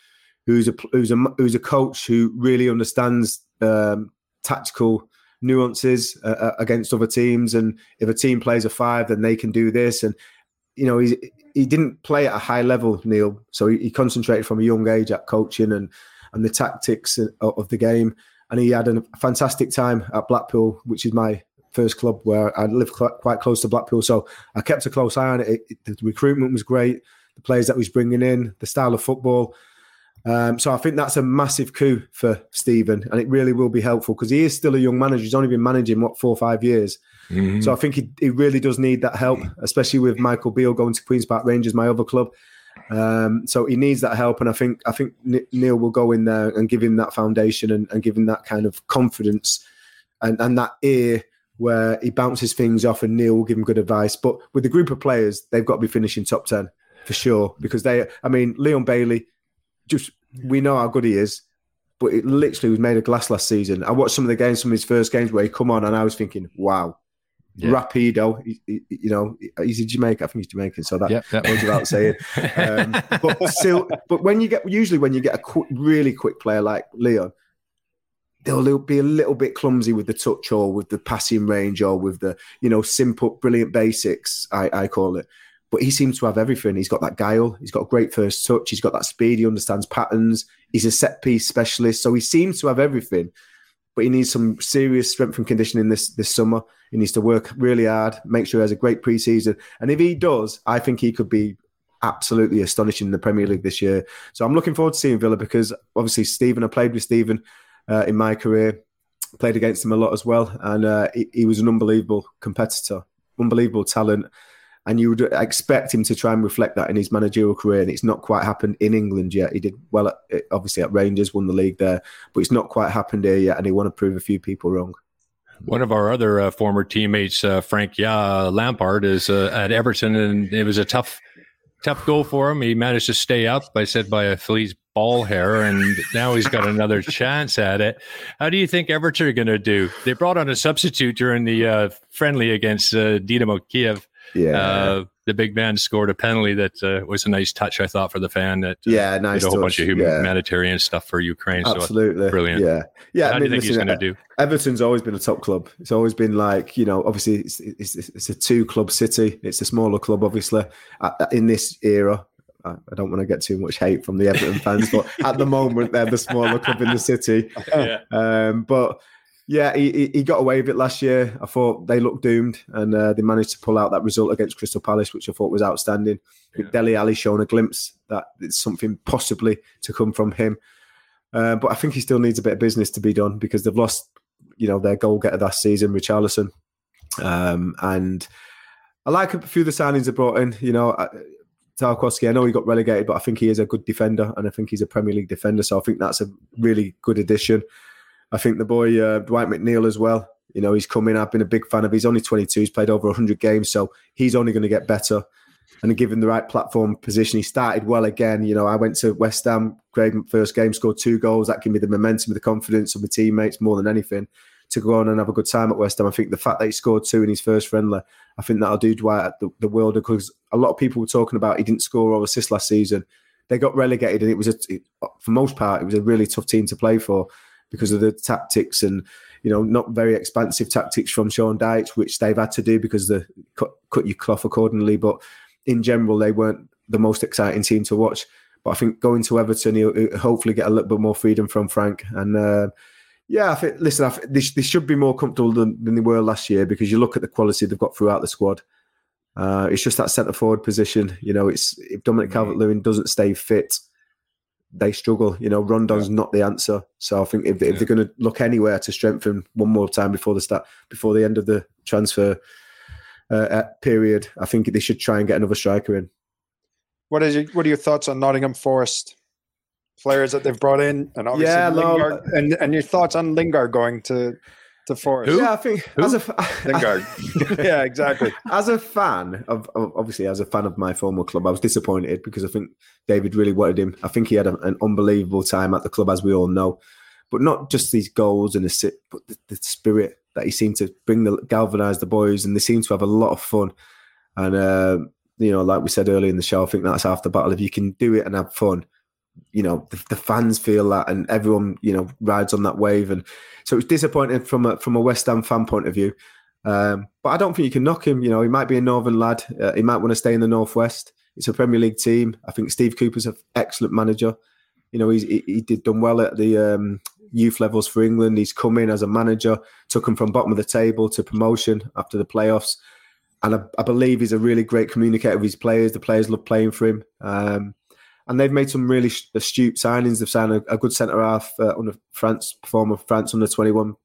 [SPEAKER 8] who's a who's a who's a coach who really understands um, tactical nuances uh, uh against other teams. And if a team plays a five, then they can do this. And you know, he he didn't play at a high level, Neil. So he, he concentrated from a young age at coaching and and the tactics of the game and he had a fantastic time at Blackpool, which is my first club where I live quite close to Blackpool. So I kept a close eye on it. it, it the recruitment was great, the players that he was bringing in, the style of football. Um, so I think that's a massive coup for Steven, and it really will be helpful because he is still a young manager. He's only been managing what four or five years, mm-hmm. so I think he, he really does need that help, especially with Michael Beale going to Queens Park Rangers, my other club. Um, so he needs that help, and I think I think Neil will go in there and give him that foundation and, and give him that kind of confidence and, and that ear where he bounces things off, and Neil will give him good advice. But with the group of players, they've got to be finishing top ten for sure because they. I mean, Leon Bailey, just we know how good he is, but it literally was made of glass last season. I watched some of the games, some of his first games where he come on, and I was thinking, wow, yeah. Rapido, he, he, you know, he's a Jamaican. I think he's Jamaican, so that yep, yep. goes without saying. Um, but still, but when you get usually when you get a really quick player like Leon, they'll be a little bit clumsy with the touch or with the passing range or with the you know simple, brilliant basics. I, I call it. But he seems to have everything. He's got that guile. He's got a great first touch. He's got that speed. He understands patterns. He's a set piece specialist. So he seems to have everything but he needs some serious strength and conditioning this this summer. He needs to work really hard, make sure he has a great preseason, and if he does, I think he could be absolutely astonishing in the Premier League this year. So I'm looking forward to seeing Villa because obviously Steven, I played with Steven uh, in my career. Played against him a lot as well, and uh, he, he was an unbelievable competitor, unbelievable talent and you would expect him to try and reflect that in his managerial career. And it's not quite happened in England yet. He did well, at, obviously at Rangers, won the league there, but it's not quite happened here yet. And he want to prove a few people wrong.
[SPEAKER 7] One of our other uh, former teammates, uh, Frank yeah, Lampard, is uh, at Everton, and it was a tough, tough goal for him. He managed to stay up. I said by a flea's ball hair, and now he's got another chance at it. How do you think Everton are going to do? They brought on a substitute during the uh, friendly against uh, Dynamo Kiev.
[SPEAKER 8] Yeah.
[SPEAKER 7] Uh, the big man scored a penalty that uh, was a nice touch, I thought, for the fan. That uh,
[SPEAKER 8] yeah, nice.
[SPEAKER 7] Did a whole
[SPEAKER 8] touch.
[SPEAKER 7] bunch of humanitarian yeah. stuff for Ukraine.
[SPEAKER 8] Absolutely,
[SPEAKER 7] so brilliant.
[SPEAKER 8] Yeah, yeah.
[SPEAKER 7] How I mean, do you think listen, he's going to do?
[SPEAKER 8] Everton's always been a top club. It's always been like you know, obviously, it's, it's, it's a two club city. It's a smaller club, obviously. in this era, I don't want to get too much hate from the Everton fans, but at the moment they're the smaller club in the city.
[SPEAKER 7] Yeah.
[SPEAKER 8] Um, but yeah, he, he got away with it last year. I thought they looked doomed, and uh, they managed to pull out that result against Crystal Palace, which I thought was outstanding. Yeah. With Dele Alli showing a glimpse that it's something possibly to come from him. Uh, but I think he still needs a bit of business to be done because they've lost, you know, their goal getter last season, Richarlison. Um, and I like a few of the signings they brought in. You know, Tarkowski, I know he got relegated, but I think he is a good defender, and I think he's a Premier League defender. So I think that's a really good addition. I think the boy uh, Dwight McNeil as well. You know, he's coming. I've been a big fan of. He's only 22. He's played over 100 games, so he's only going to get better. And given the right platform position, he started well again. You know, I went to West Ham, great first game, scored two goals. That gave me the momentum, the confidence of my teammates more than anything to go on and have a good time at West Ham. I think the fact that he scored two in his first friendly, I think that'll do Dwight the, the world because a lot of people were talking about he didn't score or assist last season. They got relegated, and it was a, for most part, it was a really tough team to play for because of the tactics and you know not very expansive tactics from Sean Dyche, which they've had to do because they cut, cut your cloth accordingly. But in general, they weren't the most exciting team to watch. But I think going to Everton, he'll, hopefully get a little bit more freedom from Frank. And uh, yeah, I think listen, I think they, they, should be more comfortable than, than, they were last year because you look at the quality they've got throughout the squad. Uh, it's just that centre forward position. You know, it's if Dominic. Calvert Lewin doesn't stay fit, they struggle. You know, Rondon's yeah. not the answer. So I think if, if they're going to look anywhere to strengthen one more time before the start, before the end of the transfer uh, period, I think they should try and get another striker in.
[SPEAKER 5] What is your, what are your thoughts on Nottingham Forest players that they've brought in, and obviously yeah, Lingard, no, and and your thoughts on Lingard going to to Forest.
[SPEAKER 8] Who? Yeah, I think Who? as a
[SPEAKER 5] Lingard. yeah, exactly.
[SPEAKER 8] As a fan of, of, obviously as a fan of my former club, I was disappointed because I think David really wanted him. I think he had a, an unbelievable time at the club, as we all know. But not just these goals and the sit, but the, the spirit that he seemed to bring the galvanise the boys, and they seemed to have a lot of fun. And uh, you know, like we said earlier in the show, I think that's half the battle. If you can do it and have fun, you know the, the, fans feel that and everyone you know rides on that wave. And so it's disappointing from a from a West Ham fan point of view. Um, but I don't think you can knock him. You know he might be a northern lad. Uh, he might want to stay in the northwest. It's a Premier League team. I think Steve Cooper's an excellent manager. You know he, he did done well at the um, youth levels for England. He's come in as a manager took him from bottom of the table to promotion after the playoffs. And I, I believe he's a really great communicator with his players. The players love playing for him. Um, and they've made some really astute signings. They've signed a, a good centre half uh, under France, former France under twenty one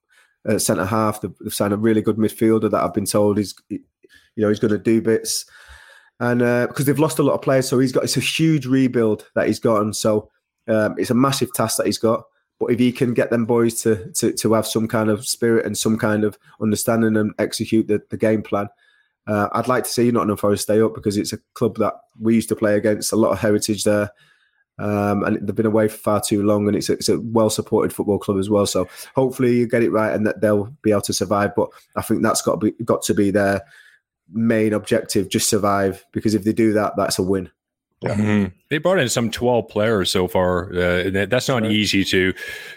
[SPEAKER 8] uh, centre half. They've, they've, signed a really good midfielder that I've been told is, you know, he's going to do bits. And uh, because they've lost a lot of players, so he's got it's a huge rebuild that he's gotten. So um, it's a massive task that he's got. But if he can get them boys to to to have some kind of spirit and some kind of understanding and execute the, the game plan, uh, I'd like to see Nottingham Forest stay up because it's a club that we used to play against, a lot of heritage there. Um, and they've been away for far too long, and it's a, it's a well supported football club as well. So hopefully you get it right, and that they'll be able to survive. But I think that's got to be got to be their main objective: just survive. Because if they do that, that's a win.
[SPEAKER 7] Yeah. Mm-hmm. They brought in some 12 players so far. Uh, that's not right. easy to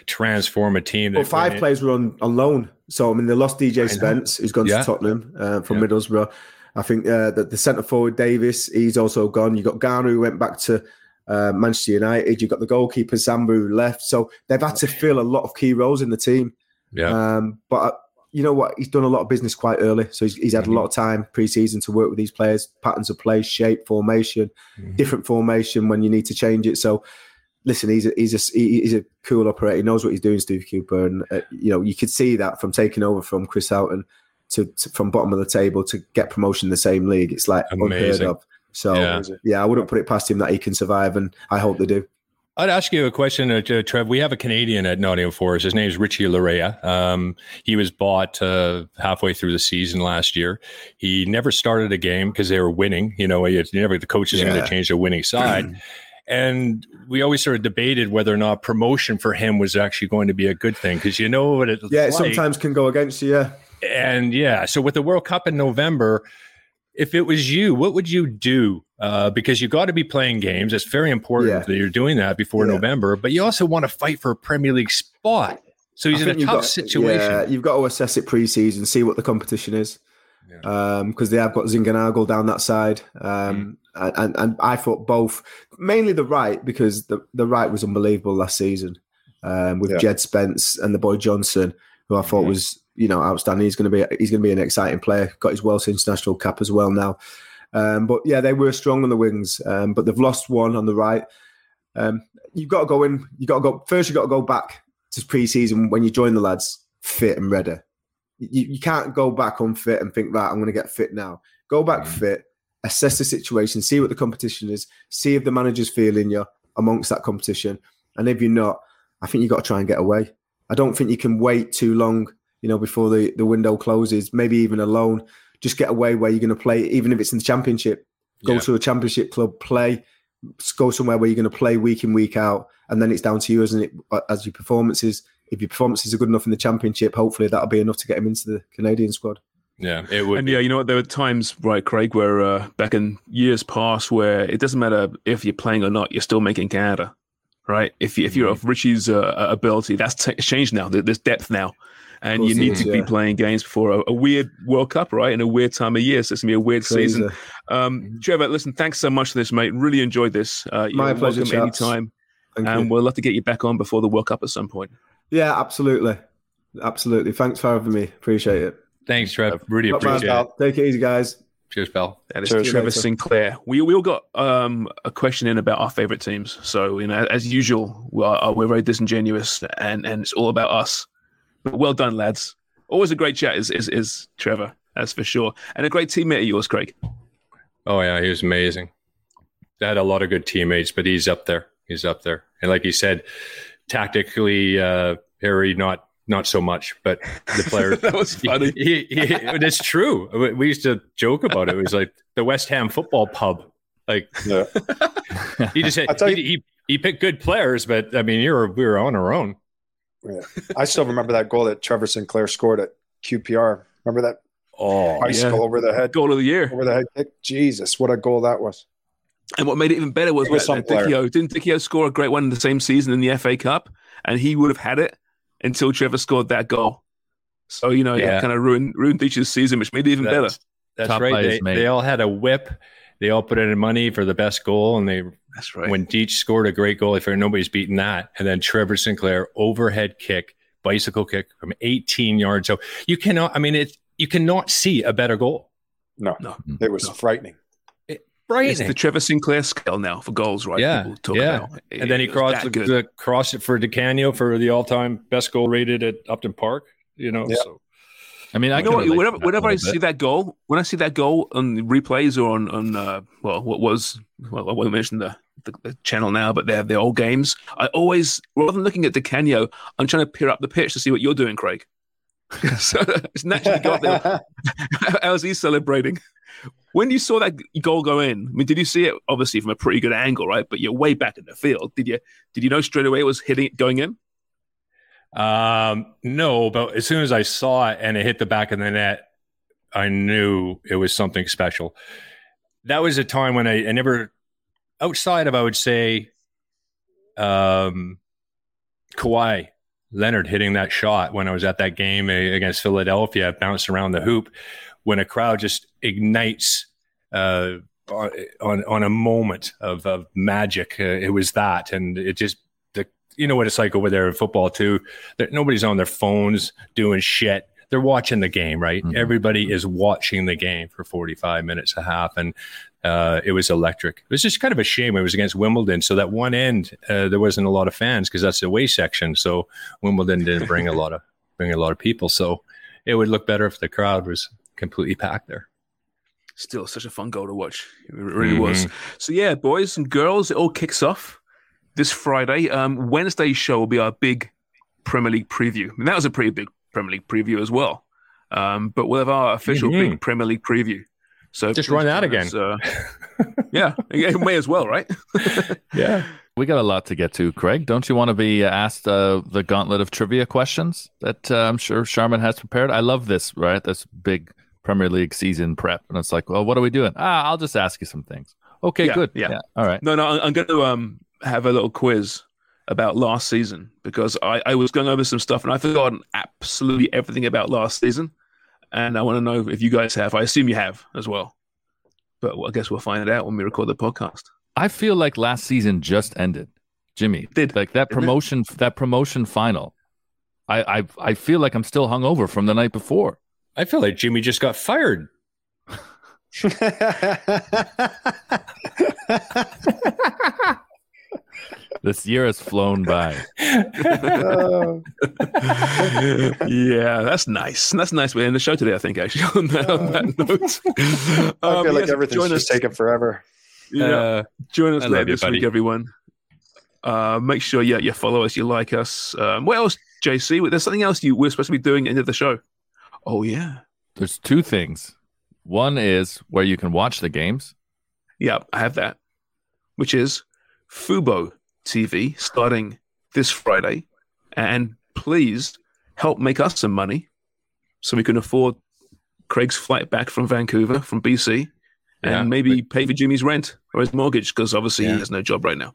[SPEAKER 7] transform a team.
[SPEAKER 8] Well, five players were on, on loan. So, I mean, they lost Djed Spence, who's gone yeah. to Tottenham uh, from yeah. Middlesbrough. I think uh, that the centre forward Davis, he's also gone. You've got Garner, who went back to uh, Manchester United. You've got the goalkeeper, Samba, who left. So they've had to fill a lot of key roles in the team.
[SPEAKER 7] Yeah.
[SPEAKER 8] Um, but you know what? He's done a lot of business quite early, so he's, he's had mm-hmm. a lot of time pre-season to work with these players, patterns of play, shape, formation, mm-hmm. different formation when you need to change it. So listen, he's a, he's a he's a cool operator. He knows what he's doing, Steve Cooper, and uh, you know you could see that from taking over from Chris Hughton to, to, from bottom of the table to get promotion in the same league. It's like
[SPEAKER 7] Amazing.
[SPEAKER 8] unheard of. So
[SPEAKER 7] Yeah.
[SPEAKER 8] yeah. I wouldn't put it past him that he can survive, and I hope they do.
[SPEAKER 7] I'd ask you a question, uh, Trev. We have a Canadian at Nottingham Forest. His name is Richie Laryea. Um, he was bought uh, halfway through the season last year. He never started a game because they were winning. You know, you never the coach is going to change the winning side. and we always sort of debated whether or not promotion for him was actually going to be a good thing because you know what it's
[SPEAKER 8] Yeah,
[SPEAKER 7] like.
[SPEAKER 8] it sometimes can go against you. Yeah.
[SPEAKER 7] And yeah, so with the World Cup in November, if it was you, what would you do? Uh, because you got to be playing games. It's very important
[SPEAKER 8] Yeah.
[SPEAKER 7] that you're doing that before
[SPEAKER 8] Yeah.
[SPEAKER 7] November, but you also want to fight for a Premier League spot. So he's
[SPEAKER 8] I
[SPEAKER 7] in a tough
[SPEAKER 8] got-
[SPEAKER 7] situation.
[SPEAKER 8] Yeah, you've got to assess it pre-season, see what the competition is, because they have got Zinckernagel down that side, um,
[SPEAKER 7] Mm.
[SPEAKER 8] and, and I thought both, mainly the right, because the the right was unbelievable last season um, with
[SPEAKER 5] Yeah.
[SPEAKER 8] Djed Spence and the boy Johnson, who I thought
[SPEAKER 7] Mm-hmm.
[SPEAKER 8] was you know outstanding. He's going to be he's going to be an exciting player. Got his Welsh international cap as well now. Um, but yeah, they were strong on the wings, um, but they've lost one on the right. Um, you've got to go in. You got to go first. You got to go back to pre-season when you join the lads fit and ready. You, you can't go back unfit and think right. I'm going to get fit now. Go back fit, assess the situation, see what the competition is, see if the manager's feeling you amongst that competition, and if you're not, I think you've got to try and get away. I don't think you can wait too long. You know, before the the window closes, maybe even a loan. Just get away where you're going to play, even if it's in the championship. Go
[SPEAKER 7] Yeah.
[SPEAKER 8] to a championship club, play, go somewhere where you're going to play week in week out, and then it's down to you, isn't it? As your performances, if your performances are good enough in the championship, hopefully that'll be enough to get him into the Canadian squad.
[SPEAKER 7] Yeah, it would.
[SPEAKER 4] And yeah, you know what? There were times, right, Craig, where uh, back in years past, where it doesn't matter if you're playing or not, you're still making Canada, right? If you, if you're of Richie's uh, ability, that's t- changed now. There's depth now, and you need
[SPEAKER 8] is,
[SPEAKER 4] to be playing games before a, a weird World Cup, right? In a weird time of year, so it's gonna be a weird season. Um, Trevor, listen, thanks so much for this, mate. Really enjoyed this. Uh, you're
[SPEAKER 8] My pleasure,
[SPEAKER 4] welcome
[SPEAKER 8] chaps.
[SPEAKER 4] anytime,
[SPEAKER 8] Thank
[SPEAKER 4] and
[SPEAKER 8] you.
[SPEAKER 4] we'll love to get you back on before the World Cup at some point.
[SPEAKER 8] Yeah, absolutely, absolutely. Thanks for having me. Appreciate it.
[SPEAKER 7] Thanks, Trev. Really
[SPEAKER 8] Not bad,
[SPEAKER 7] appreciate it.
[SPEAKER 8] pal. Take it easy, guys.
[SPEAKER 7] Cheers, pal.
[SPEAKER 4] That is
[SPEAKER 5] Cheers.
[SPEAKER 4] Trevor
[SPEAKER 8] Later.
[SPEAKER 4] Sinclair. We we all got um, a question in about our favorite teams. So you know, as usual, we're, we're very disingenuous, and and it's all about us. But well done, lads. Always a great chat. Is is, is Trevor? That's for sure, and a great teammate of yours, Craig.
[SPEAKER 7] Oh yeah, he was amazing. They had a lot of good teammates, but he's up there. He's up there. And like he said, tactically, uh, Harry not not so much, but the players.
[SPEAKER 4] That was funny.
[SPEAKER 7] He, he, it's true. We- We used to joke about it. It was like the West Ham football pub. Like
[SPEAKER 5] Yeah.
[SPEAKER 7] he just had, he,
[SPEAKER 5] you-
[SPEAKER 7] he he picked good players, but I mean, you're we were on our own.
[SPEAKER 5] I still remember that goal that Trevor Sinclair scored at QPR. Remember that
[SPEAKER 7] Oh,
[SPEAKER 5] bicycle over the head,
[SPEAKER 4] Goal of the year.
[SPEAKER 5] over the head kick? Jesus, what a goal that was!
[SPEAKER 4] And what made it even better was
[SPEAKER 5] It was
[SPEAKER 4] that,
[SPEAKER 5] some
[SPEAKER 4] that
[SPEAKER 5] player.
[SPEAKER 4] Dichio, didn't Dichio score a great one in the same season in the FA Cup? And he would have had it until Trevor scored that goal. So, you know, yeah,
[SPEAKER 7] Yeah.
[SPEAKER 4] kind of ruined, ruined Ditch's season, which made it even better.
[SPEAKER 7] That's, that's
[SPEAKER 6] Top
[SPEAKER 7] right.
[SPEAKER 6] players
[SPEAKER 7] They, they all had a whip. They all put in money for the best goal, and they
[SPEAKER 4] That's right.
[SPEAKER 7] when Deech scored a great goal, I figured nobody's beating that. And then Trevor Sinclair overhead kick, bicycle kick from 18 yards. So you cannot. I mean, it you cannot see a better goal.
[SPEAKER 5] No,
[SPEAKER 4] No.
[SPEAKER 5] it was frightening.
[SPEAKER 7] Right.
[SPEAKER 4] It's the Trevor Sinclair scale now for goals, right?
[SPEAKER 7] Yeah,
[SPEAKER 4] talk
[SPEAKER 7] yeah.
[SPEAKER 4] about.
[SPEAKER 7] and then he crossed the, the crossed it for Di Canio for the all-time best goal rated at Upton Park. You know,
[SPEAKER 5] Yeah.
[SPEAKER 7] so
[SPEAKER 6] I mean, I
[SPEAKER 4] You know what? Whenever,
[SPEAKER 6] that
[SPEAKER 4] whenever
[SPEAKER 6] a
[SPEAKER 4] I
[SPEAKER 6] little
[SPEAKER 4] see
[SPEAKER 6] bit.
[SPEAKER 4] that goal, when I see that goal on replays or on on uh, well, what was well, I won't mention the, the, the channel now, but they're the old games. I always, rather than looking at Di Canio, I'm trying to peer up the pitch to see what you're doing, Craig. so it's naturally got there. How's he celebrating? When you saw that goal go in, I mean, did you see it obviously from a pretty good angle, right? But you're way back in the field. Did you? Did you know straight away it was hitting, going in?
[SPEAKER 7] Um, no, but as soon as I saw it and it hit the back of the net, I knew it was something special. That was a time when I, I never, outside of, I would say, um, Kawhi Leonard hitting that shot when I was at that game against Philadelphia, bounced around the hoop. When a crowd just ignites uh, on, on a moment of, of magic, uh, it was that, and it just you know what it's like over there in football too. That nobody's on their phones doing shit. They're watching the game, right?
[SPEAKER 6] Mhm.
[SPEAKER 7] Everybody is watching the game for 45 minutes, a half. And uh, it was electric. It was just kind of a shame. It was against Wimbledon, so that one end uh, there wasn't a lot of fans because that's the away section. So Wimbledon didn't bring a lot of bring a lot of people. So it would look better if the crowd was completely packed there.
[SPEAKER 4] Still such a fun goal to watch. It really mm-hmm. was. So yeah, boys and girls, it all kicks off this Friday. Um, Wednesday's show will be our big Premier League preview. And that was a pretty big Premier League preview as well. Um, but we'll have our official mm-hmm. big Premier League preview. So
[SPEAKER 7] just run that again.
[SPEAKER 4] Uh, yeah, it may as well, right?
[SPEAKER 7] yeah.
[SPEAKER 6] We got a lot to get to, Craig. Don't you want to be asked uh, the gauntlet of trivia questions that uh, I'm sure Sharman has prepared? I love this, right? This big Premier League season prep, and it's like, well, what are we doing? Ah, I'll just ask you some things. Okay,
[SPEAKER 4] yeah,
[SPEAKER 6] good.
[SPEAKER 4] Yeah.
[SPEAKER 6] yeah. all right.
[SPEAKER 4] No, no, I'm going to um have a little quiz about last season because I, I was going over some stuff and I've forgotten absolutely everything about last season, and I want to know if you guys have. I assume you have as well, but I guess we'll find it out when we record the podcast.
[SPEAKER 6] I feel like last season just ended. Jimmy
[SPEAKER 4] did
[SPEAKER 6] like that promotion that promotion final. I, I I feel like I'm still hungover from the night before.
[SPEAKER 7] I feel like Jimmy just got fired.
[SPEAKER 6] this year has flown by.
[SPEAKER 4] yeah, that's nice. That's nice. We're in the show today, I think, actually, on that, on that
[SPEAKER 5] note. I feel um, like yes, everything's just taken forever.
[SPEAKER 4] Yeah. Uh, join us later this buddy. week, everyone. Uh, make sure yeah, you follow us, you like us. Um, what else, JC? There's something else you we're supposed to be doing at the end of the show. Oh yeah.
[SPEAKER 6] There's two things. One is where you can watch the games.
[SPEAKER 4] Yeah, I have that. Which is Fubo TV starting this Friday. And please help make us some money so we can afford Craig's flight back from Vancouver from BC and yeah, maybe but, pay for Jimmy's rent or his mortgage because obviously yeah. he has no job right now.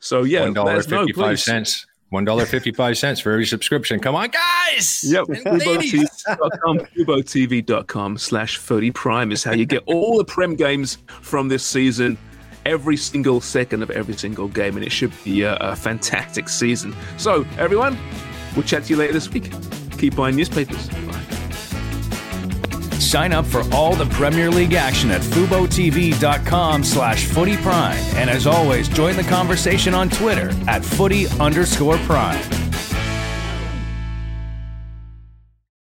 [SPEAKER 4] So yeah,
[SPEAKER 7] one dollar fifty five cents. One dollar fifty five cents for every subscription. Come on, guys!
[SPEAKER 4] Yep. FuboTV.com, FuboTV.com slash footy prime is how you get all the Prem games from this season. Every single second of every single game, and it should be a, a fantastic season. So, everyone, we'll chat to you later this week. Keep buying newspapers.
[SPEAKER 9] Sign up for all the Premier League action at FuboTV.com slash footyprime. And as always, join the conversation on Twitter at footy underscore prime.